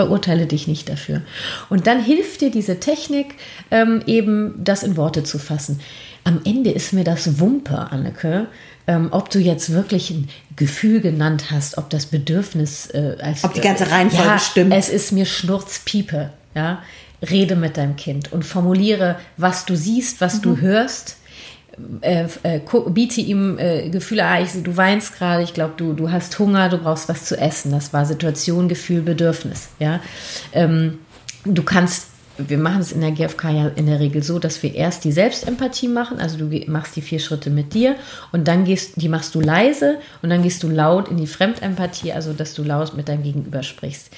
Verurteile dich nicht dafür. Und dann hilft dir diese Technik, ähm, eben das in Worte zu fassen. Am Ende ist mir das Wumpe, Anneke, ähm, ob du jetzt wirklich ein Gefühl genannt hast, ob das Bedürfnis äh, als. Ob die ganze Reihenfolge ja, stimmt. Es ist mir Schnurzpiepe. Ja? Rede mit deinem Kind und formuliere, was du siehst, was mhm. du hörst äh, äh, biete ihm äh, Gefühle, ah, ich, du weinst gerade, ich glaube, du, du hast Hunger, du brauchst was zu essen. Das war Situation, Gefühl, Bedürfnis. Ja? Ähm, du kannst wir machen es in der GfK ja in der Regel so, dass wir erst die Selbstempathie machen, also du machst die vier Schritte mit dir und dann gehst, die machst du leise und dann gehst du laut in die Fremdempathie, also dass du laut mit deinem Gegenüber sprichst.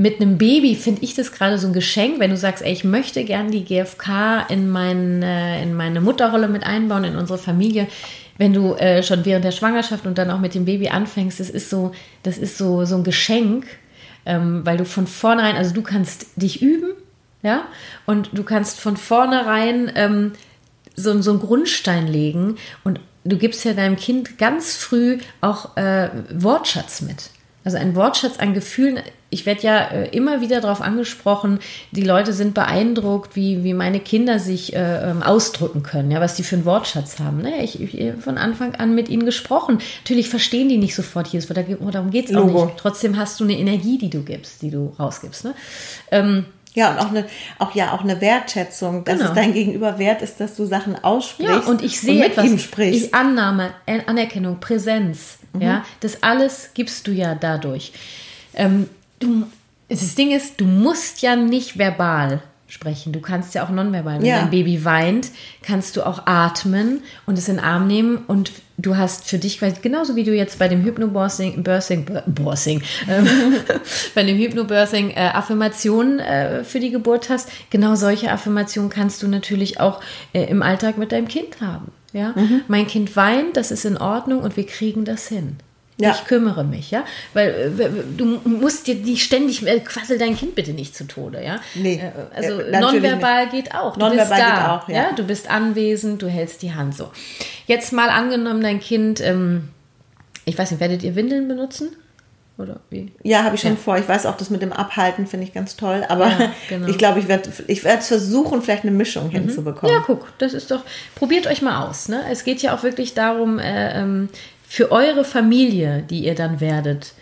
Mit einem Baby finde ich das gerade so ein Geschenk, wenn du sagst, ey, ich möchte gern die GfK in, mein, in meine Mutterrolle mit einbauen, in unsere Familie. Wenn du äh, schon während der Schwangerschaft und dann auch mit dem Baby anfängst, das ist so, das ist so, so ein Geschenk, ähm, weil du von vornherein, also du kannst dich üben, ja, und du kannst von vornherein ähm, so, so einen Grundstein legen und du gibst ja deinem Kind ganz früh auch äh, Wortschatz mit. Also ein Wortschatz an Gefühlen. Ich werde ja äh, immer wieder darauf angesprochen, die Leute sind beeindruckt, wie, wie meine Kinder sich äh, ähm, ausdrücken können, ja, was die für einen Wortschatz haben. Ne? Ich, ich von Anfang an mit ihnen gesprochen. Natürlich verstehen die nicht sofort hier, darum geht es auch nicht. Trotzdem hast du eine Energie, die du gibst, die du rausgibst. Ne? Ähm, ja, und auch eine, auch ja, auch eine Wertschätzung, dass genau. es dein Gegenüber wert ist, dass du Sachen aussprichst. Ja, und ich sehe und mit etwas, ihm sprichst. Ich, Annahme, Anerkennung, Präsenz, mhm. ja, das alles gibst du ja dadurch. Ähm, du, das Ding ist, du musst ja nicht verbal sprechen. Du kannst ja auch nonverbal. Wenn ja. dein Baby weint, kannst du auch atmen und es in den Arm nehmen und du hast für dich, genauso wie du jetzt bei dem Hypnobirthing, Birthing, Birthing, ähm, <laughs> bei dem Hypnobirthing äh, Affirmationen äh, für die Geburt hast, genau solche Affirmationen kannst du natürlich auch äh, im Alltag mit deinem Kind haben. Ja? Mhm. Mein Kind weint, das ist in Ordnung und wir kriegen das hin. Ja. Ich kümmere mich, ja. Weil äh, du musst dir nicht ständig, äh, quassel dein Kind bitte nicht zu Tode, ja. Nee. Äh, also äh, nonverbal nicht. geht auch. Du nonverbal bist da, geht auch, ja. ja. Du bist anwesend, du hältst die Hand so. Jetzt mal angenommen, dein Kind, ähm, ich weiß nicht, werdet ihr Windeln benutzen? Oder wie? Ja, habe ich schon ja. vor. Ich weiß auch, das mit dem Abhalten finde ich ganz toll. Aber ja, <laughs> genau. ich glaube, ich werde ich werd versuchen, vielleicht eine Mischung mhm. hinzubekommen. Ja, guck, das ist doch. Probiert euch mal aus. Ne? Es geht ja auch wirklich darum, äh, ähm, für eure Familie, die ihr dann werdet,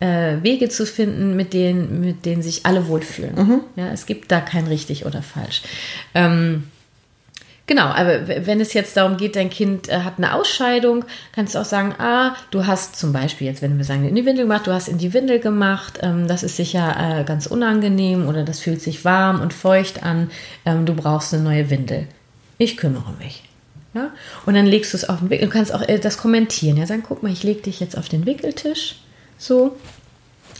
äh, Wege zu finden, mit denen, mit denen sich alle wohlfühlen. Mhm. Ja, es gibt da kein richtig oder falsch. Ähm, Genau, aber wenn es jetzt darum geht, dein Kind äh, hat eine Ausscheidung, kannst du auch sagen, ah, du hast zum Beispiel jetzt, wenn wir sagen, in die Windel gemacht, du hast in die Windel gemacht, ähm, das ist sicher äh, ganz unangenehm oder das fühlt sich warm und feucht an, ähm, du brauchst eine neue Windel. Ich kümmere mich. Ja? Und dann legst du es auf den Wickel. Du kannst auch äh, das kommentieren. Ja, sagen, guck mal, ich lege dich jetzt auf den Wickeltisch. So.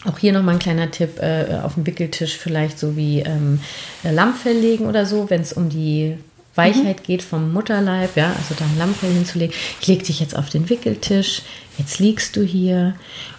Auch hier nochmal ein kleiner Tipp, äh, auf dem Wickeltisch vielleicht so wie ähm, Lammfell legen oder so, wenn es um die Weichheit mhm. geht vom Mutterleib, ja, also da ein Lammfell hinzulegen. Ich lege dich jetzt auf den Wickeltisch, jetzt liegst du hier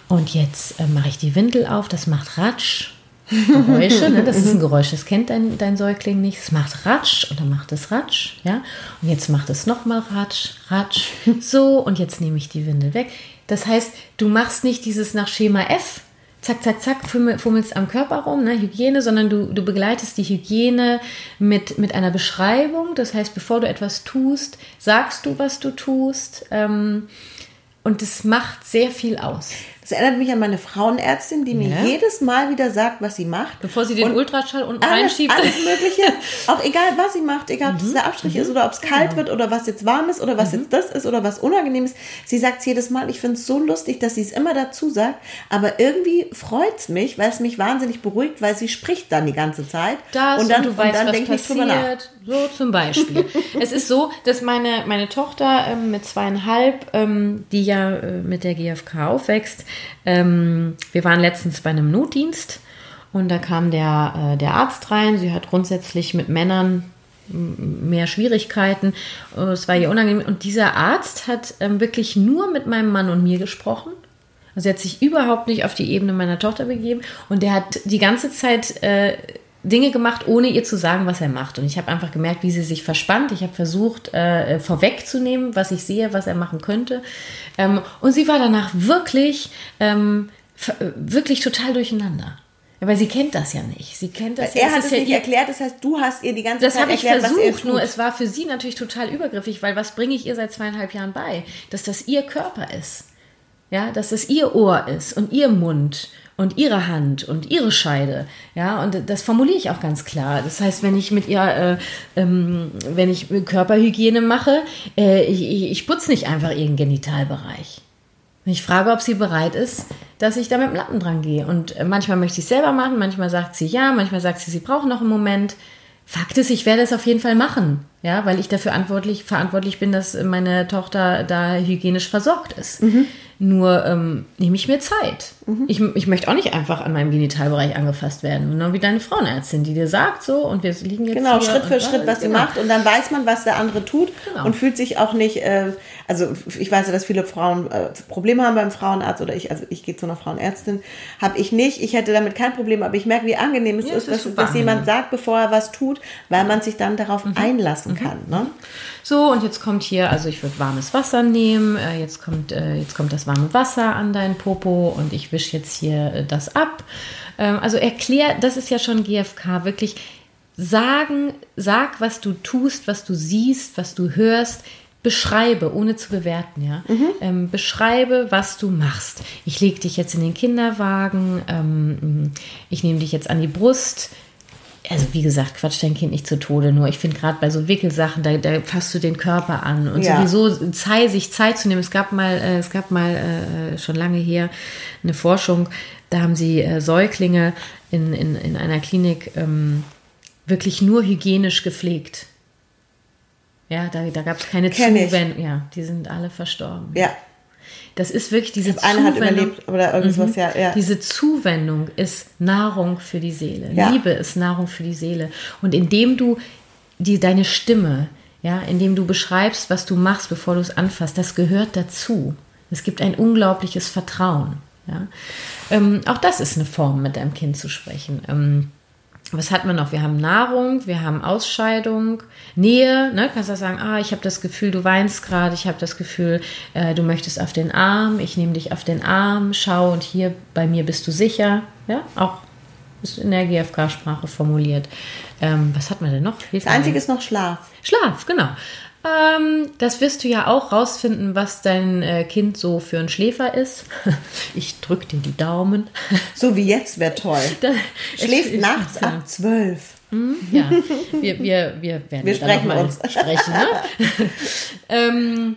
und jetzt äh, mache ich die Windel auf, das macht Ratsch Geräusche, ne? das ist ein Geräusch, das kennt dein, dein Säugling nicht. Es macht Ratsch und dann macht es Ratsch, ja. Und jetzt macht es nochmal Ratsch, Ratsch, <laughs> so und jetzt nehme ich die Windel weg. Das heißt, du machst nicht dieses nach Schema F, zack, zack, zack, fummelst am Körper rum, ne, Hygiene, sondern du, du begleitest die Hygiene mit, mit einer Beschreibung. Das heißt, bevor du etwas tust, sagst du, was du tust. Ähm, und das macht sehr viel aus. Das erinnert mich an meine Frauenärztin, die mir ja. jedes Mal wieder sagt, was sie macht. Bevor sie den und Ultraschall unten alles, reinschiebt. Alles Mögliche. <laughs> auch egal, was sie macht, egal, ob es mhm. der Abstrich mhm. ist oder ob es kalt genau. wird oder was jetzt warm ist oder was mhm. jetzt das ist oder was unangenehm ist. Sie sagt es jedes Mal. Ich finde es so lustig, dass sie es immer dazu sagt. Aber irgendwie freut es mich, weil es mich wahnsinnig beruhigt, weil sie spricht dann die ganze Zeit. Das und dann, und, du weißt, dann denke ich drüber nach. So zum Beispiel. <laughs> es ist so, dass meine, meine Tochter ähm, mit zweieinhalb, ähm, die ja äh, mit der GfK aufwächst, ähm, wir waren letztens bei einem Notdienst und da kam der, äh, der Arzt rein. Sie hat grundsätzlich mit Männern mehr Schwierigkeiten. Äh, es war ihr unangenehm. Und dieser Arzt hat ähm, wirklich nur mit meinem Mann und mir gesprochen. Also er hat sich überhaupt nicht auf die Ebene meiner Tochter begeben und der hat die ganze Zeit äh, Dinge gemacht, ohne ihr zu sagen, was er macht. Und ich habe einfach gemerkt, wie sie sich verspannt. Ich habe versucht, äh, vorwegzunehmen, was ich sehe, was er machen könnte. Ähm, und sie war danach wirklich, ähm, wirklich total durcheinander. Aber sie kennt das ja nicht. Sie kennt das. Er ja, hat es ja nicht erklärt. Das heißt, du hast ihr die ganze das Zeit erklärt, Das habe ich versucht. Nur es war für sie natürlich total übergriffig, weil was bringe ich ihr seit zweieinhalb Jahren bei, dass das ihr Körper ist, ja, dass das ihr Ohr ist und ihr Mund und ihre Hand und ihre Scheide. Ja, und das formuliere ich auch ganz klar. Das heißt, wenn ich mit ihr, äh, ähm, wenn ich Körperhygiene mache, äh, ich, ich putze nicht einfach ihren Genitalbereich. Ich frage, ob sie bereit ist, dass ich da mit dem Lappen dran gehe. Und äh, manchmal möchte ich es selber machen, manchmal sagt sie ja, manchmal sagt sie, sie braucht noch einen Moment. Fakt ist, ich werde es auf jeden Fall machen, ja, weil ich dafür verantwortlich, verantwortlich bin, dass meine Tochter da hygienisch versorgt ist. Mhm. Nur ähm, nehme ich mir Zeit. Mhm. Ich, ich möchte auch nicht einfach an meinem Genitalbereich angefasst werden. Genau wie deine Frauenärztin, die dir sagt so und wir liegen jetzt. Genau, Schritt für Schritt, was genau. sie macht. Und dann weiß man, was der andere tut genau. und fühlt sich auch nicht. Äh, also ich weiß ja, dass viele Frauen äh, Probleme haben beim Frauenarzt oder ich, also ich gehe zu einer Frauenärztin, habe ich nicht. Ich hätte damit kein Problem, aber ich merke, wie angenehm es ja, ist, dass, dass jemand sagt, bevor er was tut, weil man sich dann darauf mhm. einlassen mhm. kann. Ne? So, und jetzt kommt hier, also ich würde warmes Wasser nehmen, äh, jetzt, kommt, äh, jetzt kommt das warme Wasser an deinen Popo und ich wische jetzt hier äh, das ab. Ähm, also erklär, das ist ja schon GFK, wirklich sagen, sag, was du tust, was du siehst, was du hörst, beschreibe, ohne zu bewerten, ja. Mhm. Ähm, beschreibe, was du machst. Ich lege dich jetzt in den Kinderwagen, ähm, ich nehme dich jetzt an die Brust, also wie gesagt, quatsch dein Kind nicht zu Tode. Nur ich finde gerade bei so Wickelsachen, da, da, fasst du den Körper an und ja. sowieso Zeit, sich Zeit zu nehmen. Es gab mal, äh, es gab mal äh, schon lange her eine Forschung, da haben sie äh, Säuglinge in, in, in einer Klinik ähm, wirklich nur hygienisch gepflegt. Ja, da, da gab es keine Zuwendung. Ja, die sind alle verstorben. Ja, das ist wirklich diese das Zuwendung. hat überlebt oder irgendwas, mhm. ja, ja. Diese Zuwendung ist Nahrung für die Seele. Ja. Liebe ist Nahrung für die Seele. Und indem du die, deine Stimme, ja, indem du beschreibst, was du machst, bevor du es anfasst, das gehört dazu. Es gibt ein unglaubliches Vertrauen. Ja. Ähm, auch das ist eine Form, mit deinem Kind zu sprechen. Ähm, was hat man noch? Wir haben Nahrung, wir haben Ausscheidung, Nähe. Ne? Kannst du sagen, ah, ich habe das Gefühl, du weinst gerade, ich habe das Gefühl, äh, du möchtest auf den Arm, ich nehme dich auf den Arm, schau und hier bei mir bist du sicher. Ja, auch ist in der GFK-Sprache formuliert. Ähm, was hat man denn noch? Hilf das Einzige ist noch Schlaf. Schlaf, genau. Ähm, das wirst du ja auch rausfinden, was dein äh, Kind so für ein Schläfer ist. <laughs> Ich drück dir die Daumen. <laughs> So wie jetzt wäre toll. <laughs> Da, Schläft ich, nachts ja. ab zwölf. Hm? Ja, wir, wir, wir werden wir sprechen uns. sprechen. Ne? ähm,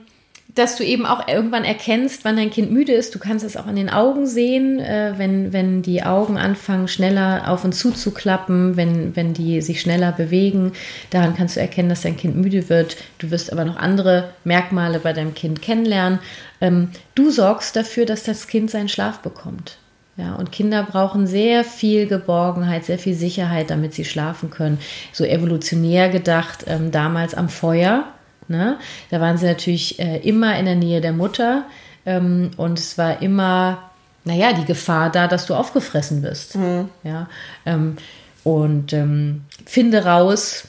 dass du eben auch irgendwann erkennst, wann dein Kind müde ist. Du kannst es auch an den Augen sehen, äh, wenn, wenn die Augen anfangen, schneller auf und zu zu klappen, wenn, wenn die sich schneller bewegen. Daran kannst du erkennen, dass dein Kind müde wird. Du wirst aber noch andere Merkmale bei deinem Kind kennenlernen. Ähm, du sorgst dafür, dass das Kind seinen Schlaf bekommt. Ja, und Kinder brauchen sehr viel Geborgenheit, sehr viel Sicherheit, damit sie schlafen können. So evolutionär gedacht, ähm, damals am Feuer Ne? Da waren sie natürlich äh, immer in der Nähe der Mutter ähm, und es war immer, naja, die Gefahr da, dass du aufgefressen wirst. Mhm. Ja? Ähm, und ähm, finde raus,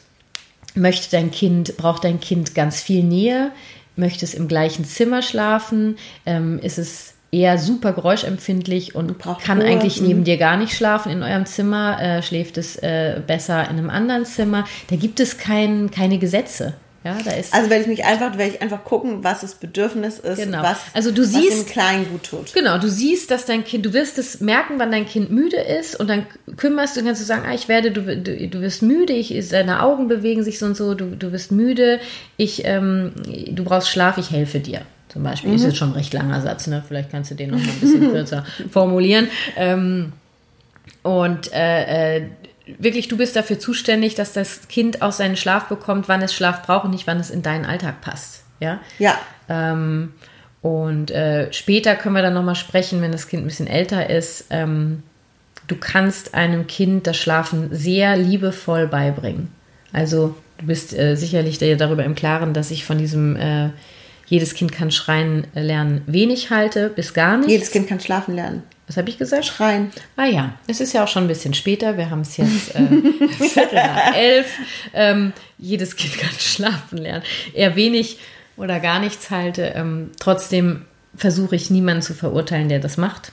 möchte dein Kind, braucht dein Kind ganz viel Nähe, möchte es im gleichen Zimmer schlafen, ähm, ist es eher super geräuschempfindlich und Braucht kann Ruhe. eigentlich neben mhm. dir gar nicht schlafen in eurem Zimmer, äh, schläft es äh, besser in einem anderen Zimmer. Da gibt es kein, keine Gesetze. Ja, da ist also werde ich mich einfach, werde ich einfach gucken, was das Bedürfnis ist, genau. was, also du siehst, was dem Kleinen gut tut. Genau, du siehst, dass dein Kind, du wirst es merken, wann dein Kind müde ist und dann kümmerst du, kannst du sagen, ah, ich werde, du, du, du wirst müde, ich, deine Augen bewegen sich so und so, du, du wirst müde, ich, ähm, du brauchst Schlaf, ich helfe dir. Zum Beispiel, mhm. ist jetzt schon ein recht langer Satz, ne? Vielleicht kannst du den noch mal ein bisschen <laughs> kürzer formulieren. Ähm, und äh, äh, wirklich, du bist dafür zuständig, dass das Kind auch seinen Schlaf bekommt, wann es Schlaf braucht und nicht, wann es in deinen Alltag passt. Ja. Ja. Ähm, und äh, später können wir dann nochmal sprechen, wenn das Kind ein bisschen älter ist. Ähm, du kannst einem Kind das Schlafen sehr liebevoll beibringen. Also du bist äh, sicherlich darüber im Klaren, dass ich von diesem äh, jedes Kind kann schreien lernen wenig halte, bis gar nicht. Jedes Kind kann schlafen lernen. Was habe ich gesagt? Schreien. Ah ja, es ist ja auch schon ein bisschen später. Wir haben es jetzt äh, <laughs> Viertel nach elf. Ähm, jedes Kind kann <laughs> schlafen lernen. Eher wenig oder gar nichts halte. Ähm, trotzdem versuche ich niemanden zu verurteilen, der das macht.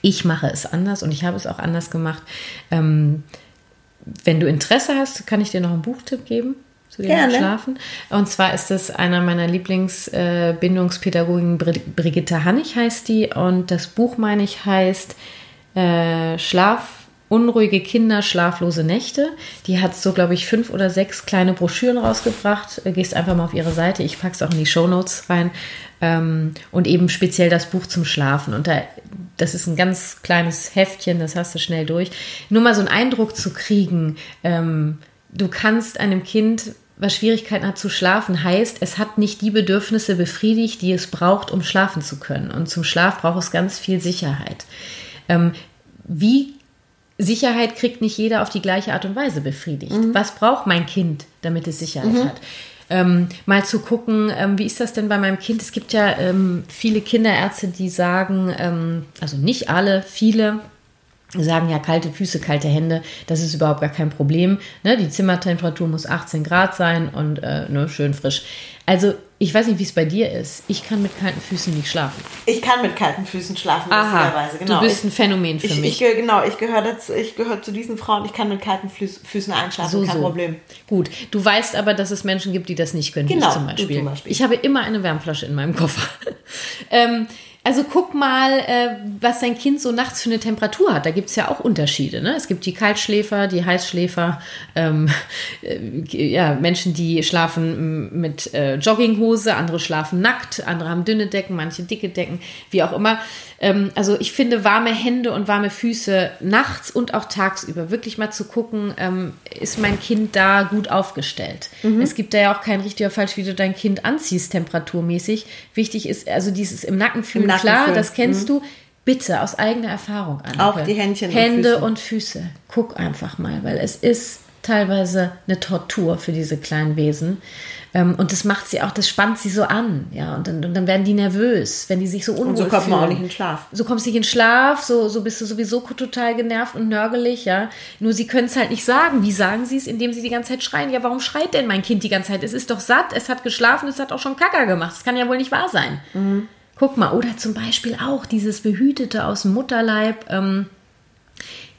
Ich mache es anders und ich habe es auch anders gemacht. Ähm, wenn du Interesse hast, kann ich dir noch einen Buchtipp geben zu dem Gerne. Schlafen. Und zwar ist das einer meiner Lieblingsbindungspädagogen, Brigitte Hannig heißt die. Und das Buch, meine ich, heißt äh, Schlaf Unruhige Kinder, schlaflose Nächte. Die hat so, glaube ich, fünf oder sechs kleine Broschüren rausgebracht. Äh, gehst einfach mal auf ihre Seite. Ich packe es auch in die Show Notes rein. Ähm, und eben speziell das Buch zum Schlafen. Und da, das ist ein ganz kleines Heftchen, das hast du schnell durch. Nur mal so einen Eindruck zu kriegen, ähm, du kannst einem Kind, was Schwierigkeiten hat zu schlafen, heißt, es hat nicht die Bedürfnisse befriedigt, die es braucht, um schlafen zu können. Und zum Schlaf braucht es ganz viel Sicherheit. Ähm, wie Sicherheit kriegt nicht jeder auf die gleiche Art und Weise befriedigt. Mhm. Was braucht mein Kind, damit es Sicherheit mhm. hat? ähm, mal zu gucken, ähm, wie ist das denn bei meinem Kind? Es gibt ja ähm, viele Kinderärzte, die sagen, ähm, also nicht alle, viele, sagen ja kalte Füße, kalte Hände, das ist überhaupt gar kein Problem. Ne? Die Zimmertemperatur muss 18 Grad sein und äh, ne, schön frisch. Also ich weiß nicht, wie es bei dir ist. Ich kann mit kalten Füßen nicht schlafen. Ich kann mit kalten Füßen schlafen, Aha, genau. Du bist ein Phänomen für ich, mich. Ich, genau, ich gehöre dazu, ich gehöre zu diesen Frauen. Ich kann mit kalten Füßen einschlafen, so, kein so. Problem. Gut, du weißt aber, dass es Menschen gibt, die das nicht können. Genau, zum Beispiel. zum Beispiel. Ich habe immer eine Wärmflasche in meinem Koffer. <laughs> ähm, also guck mal, äh, was dein Kind so nachts für eine Temperatur hat. Da gibt es ja auch Unterschiede. Ne? Es gibt die Kaltschläfer, die Heißschläfer, ähm, <laughs> äh, ja, Menschen, die schlafen mit äh, Jogginghose, andere schlafen nackt, andere haben dünne Decken, manche dicke Decken, wie auch immer. Ähm, also ich finde warme Hände und warme Füße nachts und auch tagsüber wirklich mal zu gucken, ähm, ist mein Kind da gut aufgestellt. Mhm. Es gibt da ja auch kein richtig oder falsch, wie du dein Kind anziehst, temperaturmäßig. Wichtig ist also dieses im Nacken fühlen, Im klar, das kennst mhm. du. Bitte aus eigener Erfahrung an. Auch die Händchen Hände und Füße. und Füße. Guck einfach mal, weil es ist teilweise eine Tortur für diese kleinen Wesen. Ähm, und das macht sie auch, das spannt sie so an, ja. Und dann, und dann werden die nervös, wenn die sich so unwohl Und so kommt man auch nicht in Schlaf. So kommst du nicht in Schlaf, so, so bist du sowieso total genervt und nörgelig, ja. Nur sie können es halt nicht sagen. Wie sagen sie es? Indem sie die ganze Zeit schreien. Ja, warum schreit denn mein Kind die ganze Zeit? Es ist doch satt, es hat geschlafen, es hat auch schon Kacker gemacht. Das kann ja wohl nicht wahr sein. Mhm. Guck mal, oder zum Beispiel auch dieses Behütete aus dem Mutterleib, ähm,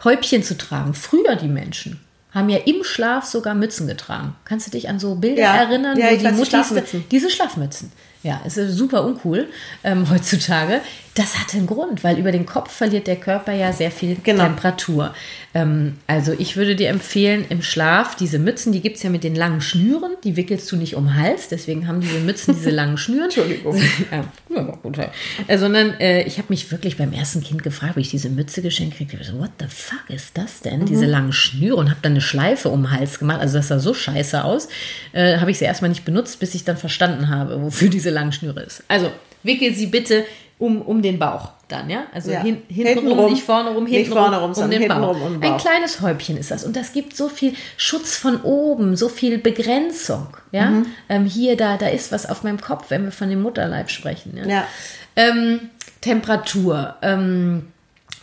Häubchen zu tragen. Früher die Menschen haben ja im Schlaf sogar Mützen getragen. Kannst du dich an so Bilder ja. erinnern? Ja, wo die Muttis, Schlafmützen. Diese Schlafmützen. Ja, ist super uncool ähm, <laughs> heutzutage. Das hat einen Grund, weil über den Kopf verliert der Körper ja sehr viel genau. Temperatur. Ähm, also ich würde dir empfehlen, im Schlaf, diese Mützen, die gibt es ja mit den langen Schnüren, die wickelst du nicht um den Hals, deswegen haben diese Mützen diese langen Schnüren. <laughs> Entschuldigung. <laughs> ja, ja, gut, äh, sondern äh, ich habe mich wirklich beim ersten Kind gefragt, wie ich diese Mütze geschenkt kriege. So, what the fuck ist das denn? Mhm. Diese langen Schnüre und habe dann eine Schleife um den Hals gemacht. Also das sah so scheiße aus. Äh, habe ich sie erstmal nicht benutzt, bis ich dann verstanden habe, wofür diese langen Schnüre ist. Also wickel sie bitte um, um den Bauch dann, ja? Also ja. Hin, hinten, rum, nicht vorne rum, hinten vorne rum, um den Bauch. Um Ein kleines Häubchen ist das. Und das gibt so viel Schutz von oben, so viel Begrenzung, ja? Mhm. Ähm, hier, da, da ist was auf meinem Kopf, wenn wir von dem Mutterleib sprechen. Ja. ja. Ähm, Temperatur. Ähm,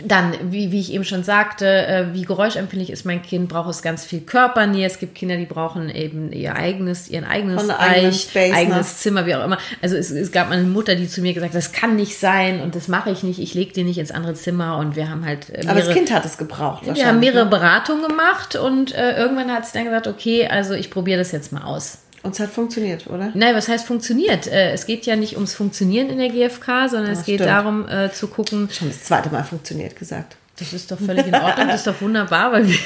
dann, wie, wie ich eben schon sagte, äh, wie geräuschempfindlich ist mein Kind, braucht es ganz viel Körpernähe. Es gibt Kinder, die brauchen eben ihr eigenes, ihren eigenes ne? eigenes ne? Zimmer, wie auch immer. Also es, es gab mal eine Mutter, die zu mir gesagt hat, das kann nicht sein und das mache ich nicht. Ich lege dir nicht ins andere Zimmer und wir haben halt mehrere, Aber das Kind hat es gebraucht. Wir haben mehrere ne? Beratungen gemacht und äh, irgendwann hat sie dann gesagt, okay, also ich probiere das jetzt mal aus. Und es hat funktioniert, oder? Nein, was heißt funktioniert? Äh, es geht ja nicht ums Funktionieren in der GfK, sondern das es geht stimmt. darum äh, zu gucken. Schon das zweite Mal funktioniert gesagt. Das ist doch völlig in Ordnung, das ist doch wunderbar, weil wir,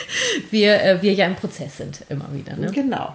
wir, äh, wir ja im Prozess sind, immer wieder. Ne? Genau.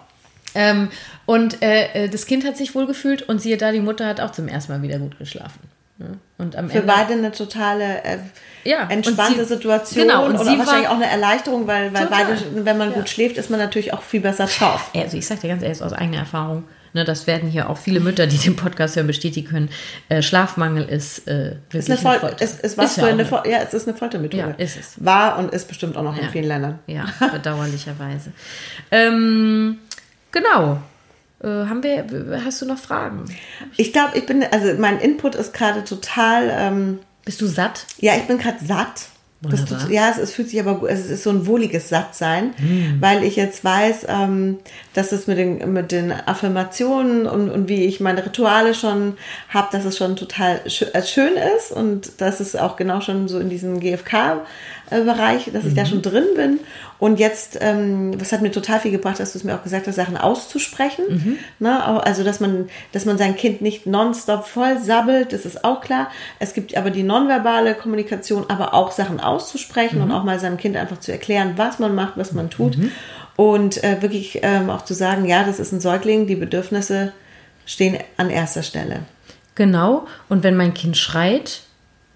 Ähm, und äh, das Kind hat sich wohl gefühlt und siehe da, die Mutter hat auch zum ersten Mal wieder gut geschlafen. Ne? Und am Für Ende, beide eine totale äh, ja, entspannte sie, Situation genau, und, wahrscheinlich auch eine Erleichterung, weil, weil beide, wenn man ja. gut schläft, ist man natürlich auch viel besser drauf. Also ich sage dir ganz ehrlich aus eigener Erfahrung, ne, das werden hier auch viele Mütter, die den Podcast hören, bestätigen können. Äh, Schlafmangel ist äh, wirklich ist eine, Fol eine Folter. Es, es, ist ja, eine Fol ja, es ist eine Foltermethode. Ja, ist es. War und ist bestimmt auch noch ja. in vielen Ländern. Ja, <laughs> bedauerlicherweise. ähm, genau. Äh, haben wir, hast du noch Fragen? Ich glaube, ich bin, also mein Input ist gerade total. Ähm, Bist du satt? Ja, ich bin gerade satt. Das, ja, es, es, fühlt sich aber gut, es ist so ein wohliges Sattsein, mm. weil ich jetzt weiß, ähm, dass es mit den, mit den Affirmationen und, und wie ich meine Rituale schon habe, dass es schon total äh, schön ist und dass es auch genau schon so in diesem GFK Bereich, dass ich da schon drin bin. Und jetzt, ähm, was hat mir total viel gebracht, dass du es mir auch gesagt hast, Sachen auszusprechen. Ne? Auch- Also, dass man, dass man sein Kind nicht nonstop voll sabbelt, das ist auch klar. Es gibt aber die nonverbale Kommunikation, aber auch Sachen auszusprechen und auch mal seinem Kind einfach zu erklären, was man macht, was man tut. Und äh, wirklich ähm, auch zu sagen, ja, das ist ein Säugling, die Bedürfnisse stehen an erster Stelle. Genau. Und wenn mein Kind schreit,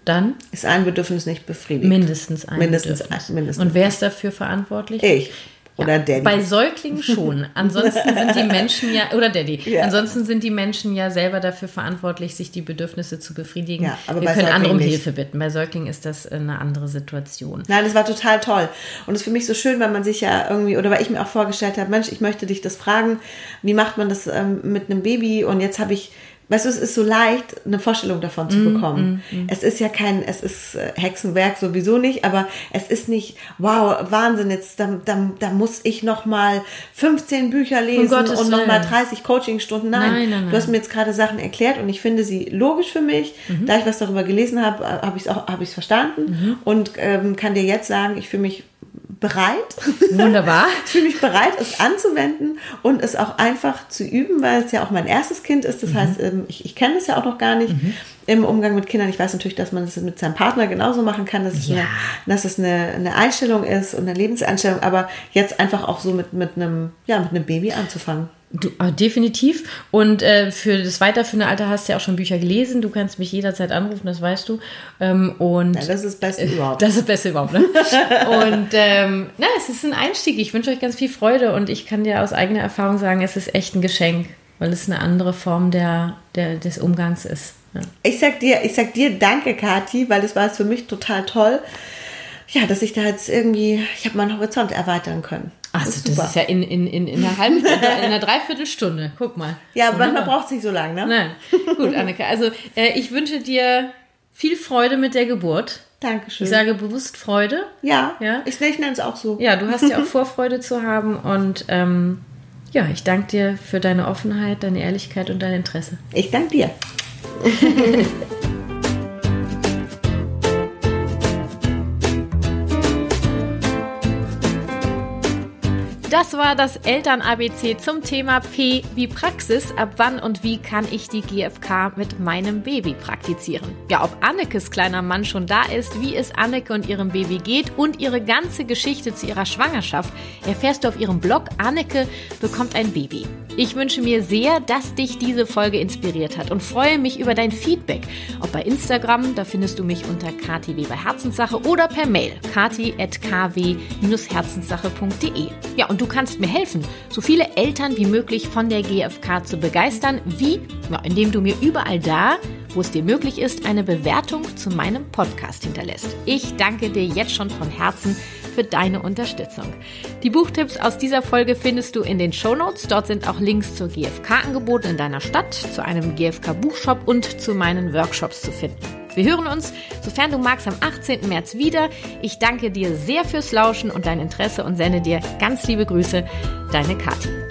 dann Ist ein Bedürfnis nicht befriedigt. mindestens ein Mindestens Bedürfnis. ein- mindestens Und wer ist dafür verantwortlich? Ich. Oder Daddy. Bei Säuglingen schon. <laughs> Ansonsten sind die Menschen ja, oder Daddy, Ja. ansonsten sind die Menschen ja selber dafür verantwortlich, sich die Bedürfnisse zu befriedigen. Ja, aber Wir bei können andere um. Hilfe bitten. Bei Säuglingen ist das eine andere Situation. Nein, das war total toll. Und es ist für mich so schön, weil man sich ja irgendwie, oder weil ich mir auch vorgestellt habe, Mensch, ich möchte dich das fragen, wie macht man das ähm, mit einem Baby? Und jetzt habe ich, weißt du, es ist so leicht, eine Vorstellung davon Mm, zu bekommen. Es ist ja kein, es ist äh, Hexenwerk sowieso nicht, aber es ist nicht, wow, Wahnsinn, jetzt, da, da, da muss ich noch mal 15 Bücher lesen Gottes und noch mal Willen. 30 Coachingstunden. Nein, Nein, nein, du hast nein. mir jetzt gerade Sachen erklärt und ich finde sie logisch für mich. Mhm. Da ich was darüber gelesen habe, äh, habe ich es auch habe ich es verstanden Mhm. und ähm, kann dir jetzt sagen, ich fühle mich bereit. Wunderbar. <laughs> ich fühle mich bereit, es anzuwenden und es auch einfach zu üben, weil es ja auch mein erstes Kind ist. Mhm. Das heißt, ähm, ich, ich kenne es ja auch noch gar nicht im Umgang mit Kindern. Ich weiß natürlich, dass man es mit seinem Partner genauso machen kann, dass es, Ja. eine, dass es eine, eine Einstellung ist und eine Lebenseinstellung, aber jetzt einfach auch so mit, mit, einem, ja, mit einem Baby anzufangen. Du, ah, definitiv. Und äh, für das weiterführende Alter hast du ja auch schon Bücher gelesen. Du kannst mich jederzeit anrufen, das weißt du. Ähm, und Ja, das ist das Beste überhaupt. Das ist das Beste überhaupt, ne? <laughs> und ähm, na, es ist ein Einstieg. Ich wünsche euch ganz viel Freude und ich kann dir aus eigener Erfahrung sagen, es ist echt ein Geschenk, weil es eine andere Form der, der, des Umgangs ist. Ja. Ich sag dir, ich sag dir danke, Kathi, weil das war für mich total toll. Ja, dass ich da jetzt irgendwie, ich habe meinen Horizont erweitern können. Also, ist das ist ja in, in, in, in einer halben, in einer <laughs> Dreiviertelstunde. Guck mal. Ja, manchmal braucht es nicht so lange, ne? Nein. Gut, Anneke. Also, äh, ich wünsche dir viel Freude mit der Geburt. Dankeschön. Ich sage bewusst Freude. ja, Ja. ich, ich nenne es auch so. Ja, du hast ja auch <laughs> Vorfreude zu haben und ähm, ja, ich danke dir für deine Offenheit, deine Ehrlichkeit und dein Interesse. Ich danke dir. <laughs> Das war das Eltern-ABC zum Thema P wie Praxis. Ab wann und wie kann ich die GFK mit meinem Baby praktizieren? Ja, ob Annekes kleiner Mann schon da ist, wie es Anneke und ihrem Baby geht und ihre ganze Geschichte zu ihrer Schwangerschaft, erfährst du auf ihrem Blog Anneke bekommt ein Baby. Ich wünsche mir sehr, dass dich diese Folge inspiriert hat und freue mich über dein Feedback. Ob bei Instagram, da findest du mich unter Kati Weber Herzenssache oder per Mail kati.kw-herzenssache.de. Ja, und du kannst mir helfen, so viele Eltern wie möglich von der GfK zu begeistern. Wie? Ja, indem du mir überall da, wo es dir möglich ist, eine Bewertung zu meinem Podcast hinterlässt. Ich danke dir jetzt schon von Herzen für deine Unterstützung. Die Buchtipps aus dieser Folge findest du in den Shownotes. Dort sind auch Links zur GfK angeboten in deiner Stadt, zu einem GfK Buchshop und zu meinen Workshops zu finden. Wir hören uns, sofern du magst, am 18. März wieder. Ich danke dir sehr fürs Lauschen und dein Interesse und sende dir ganz liebe Grüße, deine Kathi.